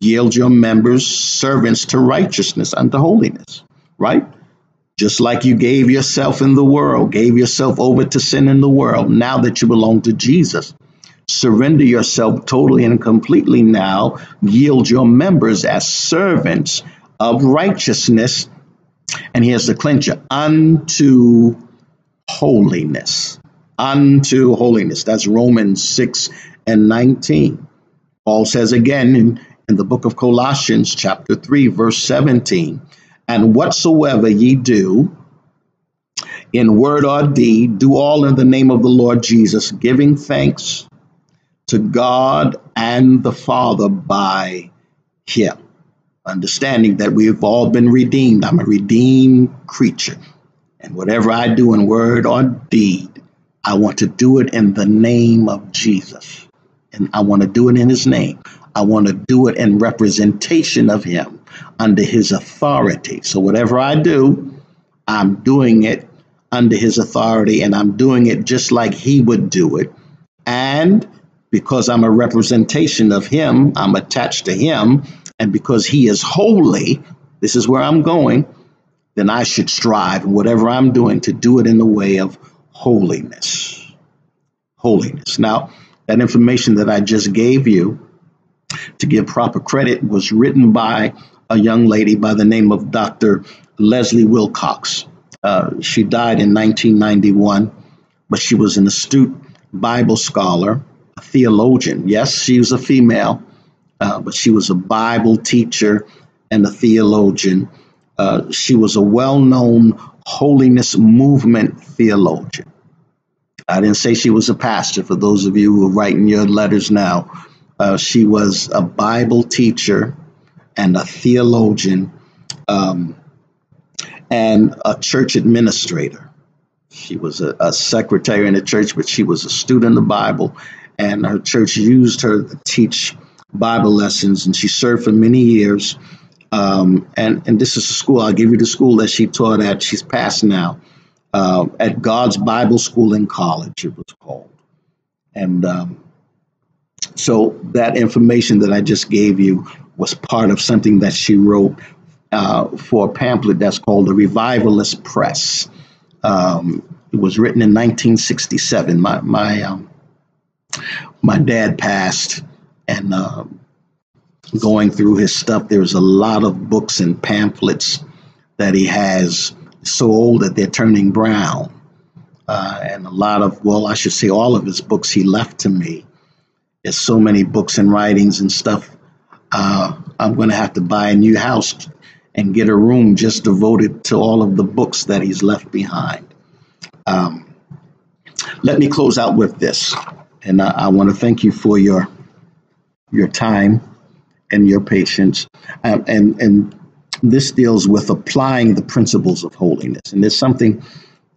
yield your members servants to righteousness, unto holiness, right? Just like you gave yourself in the world, gave yourself over to sin in the world, now that you belong to Jesus. Surrender yourself totally and completely now. Yield your members as servants of righteousness. And here's the clincher unto holiness. Unto holiness. That's Romans 6 and 19. Paul says again in, in the book of Colossians, chapter 3, verse 17 and whatsoever ye do, in word or deed, do all in the name of the Lord Jesus, giving thanks to God and the Father by Him. Understanding that we've all been redeemed. I'm a redeemed creature. And whatever I do in word or deed, I want to do it in the name of Jesus. And I want to do it in His name. I want to do it in representation of Him under his authority. So whatever I do, I'm doing it under his authority and I'm doing it just like he would do it. And because I'm a representation of him, I'm attached to him. And because he is holy, this is where I'm going, then I should strive whatever I'm doing to do it in the way of holiness. Holiness. Now, that information that I just gave you, to give proper credit, was written by a young lady by the name of Dr. Leslie Wilcox. Uh, she died in 1991, but she was an astute Bible scholar, a theologian. Yes, she was a female, uh, but she was a Bible teacher and a theologian. Uh, she was a well known holiness movement theologian. I didn't say she was a pastor, for those of you who are writing your letters now. Uh, she was a Bible teacher and a theologian um, and a church administrator. She was a, a, secretary in the church, but she was a student of the Bible, and her church used her to teach Bible lessons, and she served for many years. Um, and and this is a school. I'll give you the school that she taught at. She's passed now uh, at God's Bible School in college. It was called, and um, so that information that I just gave you was part of something that she wrote uh, for a pamphlet that's called the Revivalist Press. Um, it was written in 1967. My my um, my dad passed, and uh, going through his stuff, there's a lot of books and pamphlets that he has so old that they're turning brown. Uh, and a lot of, well, I should say, all of his books he left to me. There's so many books and writings and stuff uh, I'm going to have to buy a new house and get a room just devoted to all of the books that he's left behind. Um, let me close out with this, and I, I want to thank you for your your time and your patience, um, and and this deals with applying the principles of holiness, and it's something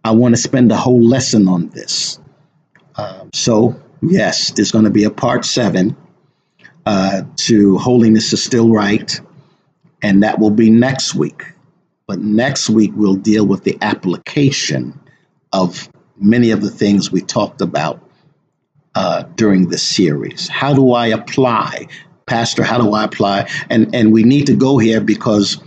I want to spend a whole lesson on this. Uh, so yes, there's going to be a part seven uh, to Holiness is Still Right, and that will be next week. But next week, we'll deal with the application of many of the things we talked about uh, during this series. How do I apply? Pastor, how do I apply? And, and we need to go here because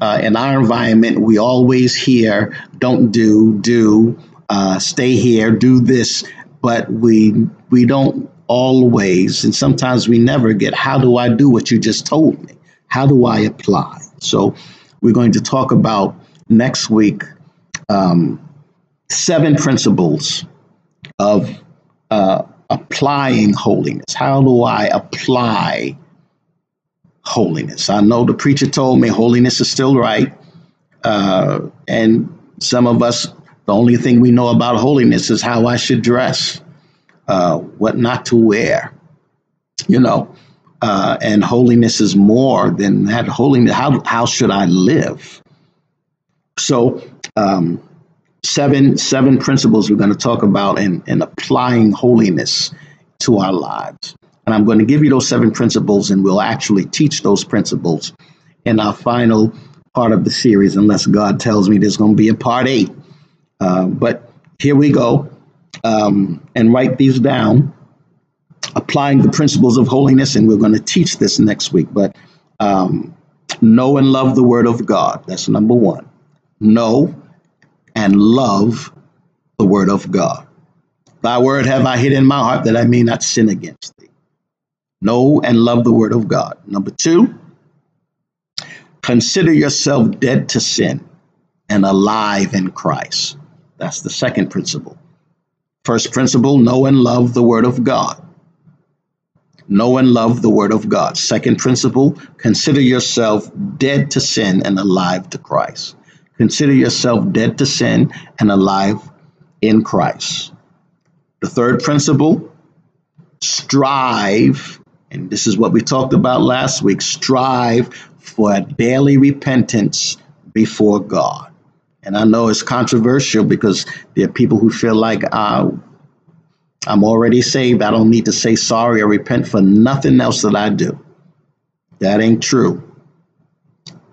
uh, in our environment, we always hear don't do, do, uh, stay here, do this, but we, we don't always, and sometimes we never get, how do I do what you just told me? How do I apply? So we're going to talk about next week um, seven principles of uh, applying holiness. How do I apply holiness? I know the preacher told me holiness is still right. Uh, and some of us, the only thing we know about holiness is how I should dress, uh, what not to wear, you know. Uh, and holiness is more than that. Holiness, how, how should I live? So, um, seven seven principles we're going to talk about in, in applying holiness to our lives. And I'm going to give you those seven principles, and we'll actually teach those principles in our final part of the series, unless God tells me there's going to be a part eight. Uh, but here we go. Um, and write these down, applying the principles of holiness, and we're going to teach this next week. But um, know and love the Word of God. That's number one. Know and love the word of God. Thy word have I hid in my heart that I may not sin against thee. Know and love the word of God. Number two, consider yourself dead to sin and alive in Christ. That's the second principle. First principle, know and love the word of God. Know and love the word of God. Second principle, consider yourself dead to sin and alive to Christ. Consider yourself dead to sin and alive in Christ. The third principle strive, and this is what we talked about last week strive for daily repentance before God. And I know it's controversial because there are people who feel like uh, I'm already saved. I don't need to say sorry or repent for nothing else that I do. That ain't true.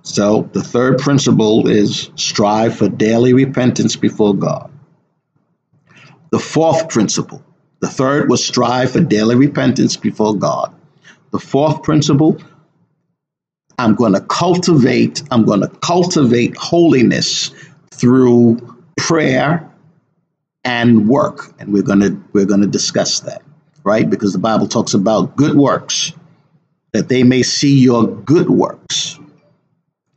So the third principle is strive for daily repentance before God. The fourth principle, the third was strive for daily repentance before God. The fourth principle, I'm going to cultivate, I'm going to cultivate holiness through prayer and work. And we're going to we're going to discuss that, right? Because the Bible talks about good works that they may see your good works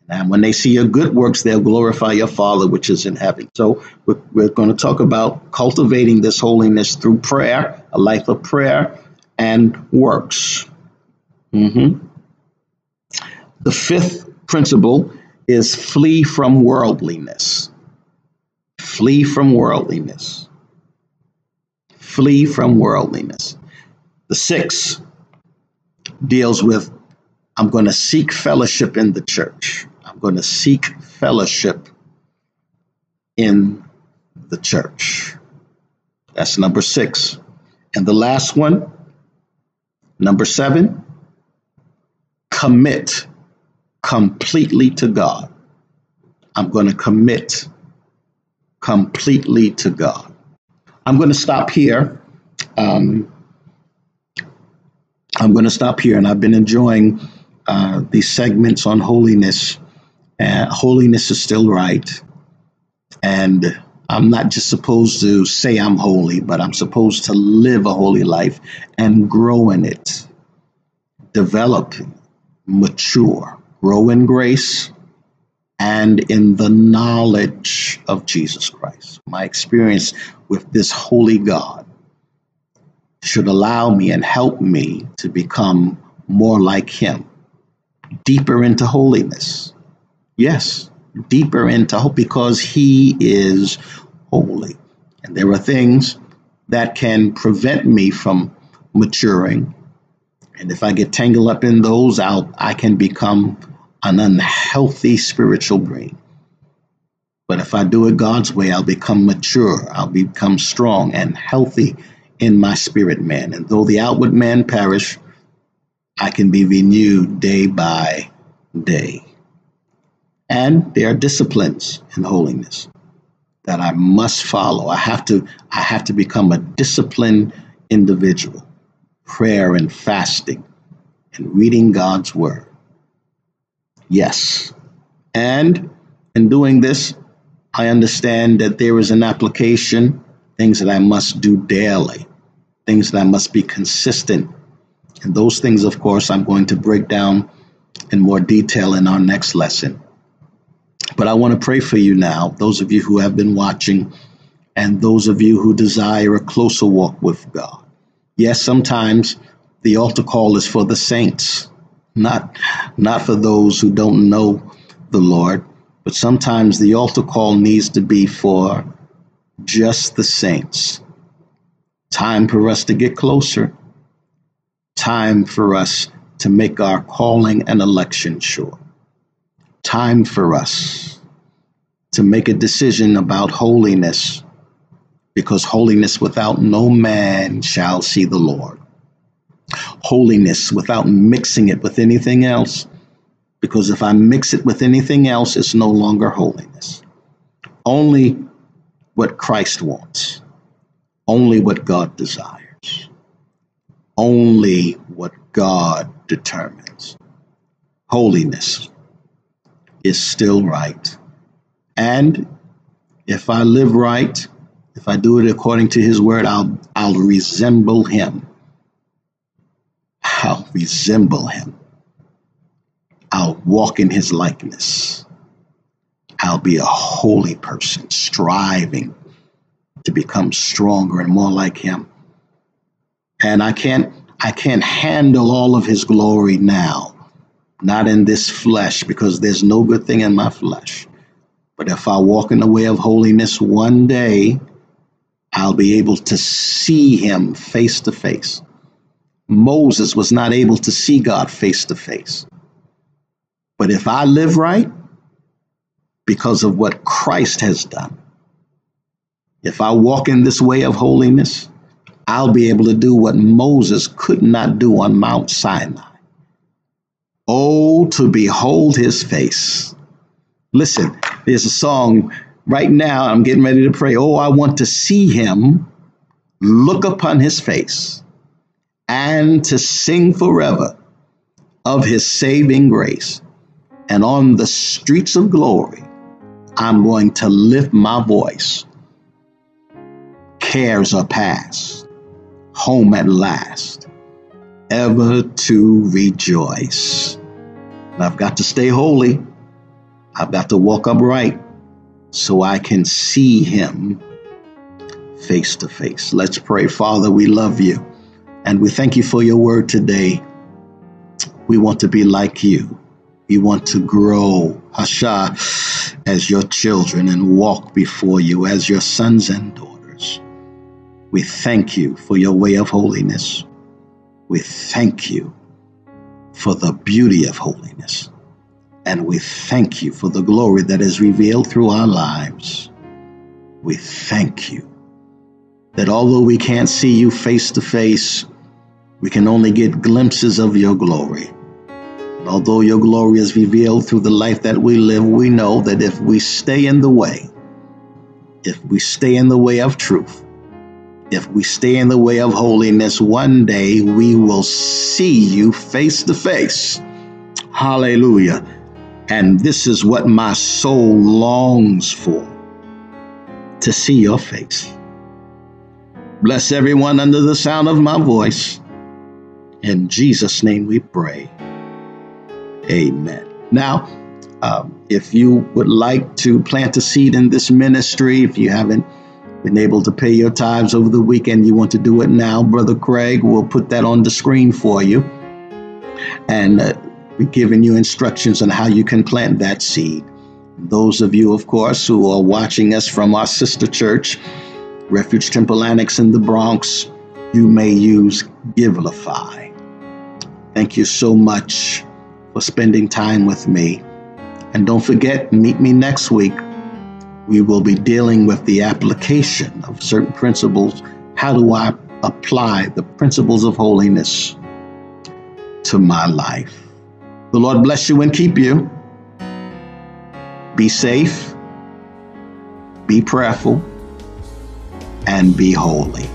and when they see your good works, they'll glorify your Father which is in heaven. So we're, we're going to talk about cultivating this holiness through prayer, a life of prayer and works. Mm-hmm. The fifth principle is flee from worldliness. Flee from worldliness. Flee from worldliness. The sixth deals with I'm going to seek fellowship in the church. I'm going to seek fellowship in the church. That's number six. And the last one, number seven, commit completely to God. I'm going to commit completely to God. I'm going to stop here. Um, I'm going to stop here, and I've been enjoying uh, these segments on holiness and holiness is still right. And I'm not just supposed to say I'm holy, but I'm supposed to live a holy life and grow in it, develop, mature, grow in grace and in the knowledge of Jesus Christ. My experience with this holy God should allow me and help me to become more like Him, deeper into holiness Yes, deeper into hope because He is holy. And there are things that can prevent me from maturing. And if I get tangled up in those, I'll, I can become an unhealthy spiritual brain. But if I do it God's way, I'll become mature. I'll become strong and healthy in my spirit man. And though the outward man perish, I can be renewed day by day. And there are disciplines in holiness that I must follow. I have to I have to become a disciplined individual. Prayer and fasting and reading God's word. Yes. And in doing this, I understand that there is an application, things that I must do daily, things that I must be consistent. And those things, of course, I'm going to break down in more detail in our next lesson. But I want to pray for you now, those of you who have been watching, and those of you who desire a closer walk with God. Yes, sometimes the altar call is for the saints, not, not for those who don't know the Lord, but sometimes the altar call needs to be for just the saints. Time for us to get closer. Time for us to make our calling and election sure. Time for us to make a decision about holiness because holiness without no man shall see the Lord. Holiness without mixing it with anything else, because if I mix it with anything else, it's no longer holiness. Only what Christ wants, only what God desires, only what God determines. Holiness is still right. And if I live right, if I do it according to his word, I'll I'll resemble him. I'll resemble him. I'll walk in his likeness. I'll be a holy person, striving to become stronger and more like him. And I can't I can't handle all of his glory now, not in this flesh, because there's no good thing in my flesh. But if I walk in the way of holiness one day, I'll be able to see him face to face. Moses was not able to see God face to face. But if I live right, because of what Christ has done, if I walk in this way of holiness, I'll be able to do what Moses could not do on Mount Sinai. Oh, to behold his face. Listen, there's a song right now. I'm getting ready to pray. Oh, I want to see him, look upon his face, and to sing forever of his saving grace. And on the streets of glory, I'm going to lift my voice. Cares are past home at last, ever to rejoice. I've got to stay holy. I've got to walk upright so I can see him face to face. Let's pray. Father, we love you and we thank you for your word today. We want to be like you. We want to grow, Hasha, as your children and walk before you as your sons and daughters. We thank you for your way of holiness. We thank you for the beauty of holiness. And we thank you for the glory that is revealed through our lives. We thank you that although we can't see you face to face, we can only get glimpses of your glory. And although your glory is revealed through the life that we live, we know that if we stay in the way, if we stay in the way of truth, if we stay in the way of holiness, one day we will see you face to face. Hallelujah. And this is what my soul longs for to see your face. Bless everyone under the sound of my voice. In Jesus' name we pray. Amen. Now, um, if you would like to plant a seed in this ministry, if you haven't been able to pay your tithes over the weekend, you want to do it now, Brother Craig, we'll put that on the screen for you. And uh, we're giving you instructions on how you can plant that seed. Those of you, of course, who are watching us from our sister church, Refuge Temple Annex in the Bronx, you may use Givelify. Thank you so much for spending time with me. And don't forget, meet me next week we will be dealing with the application of certain principles. How do I apply the principles of holiness to my life? The Lord bless you and keep you. Be safe, be prayerful, and be holy.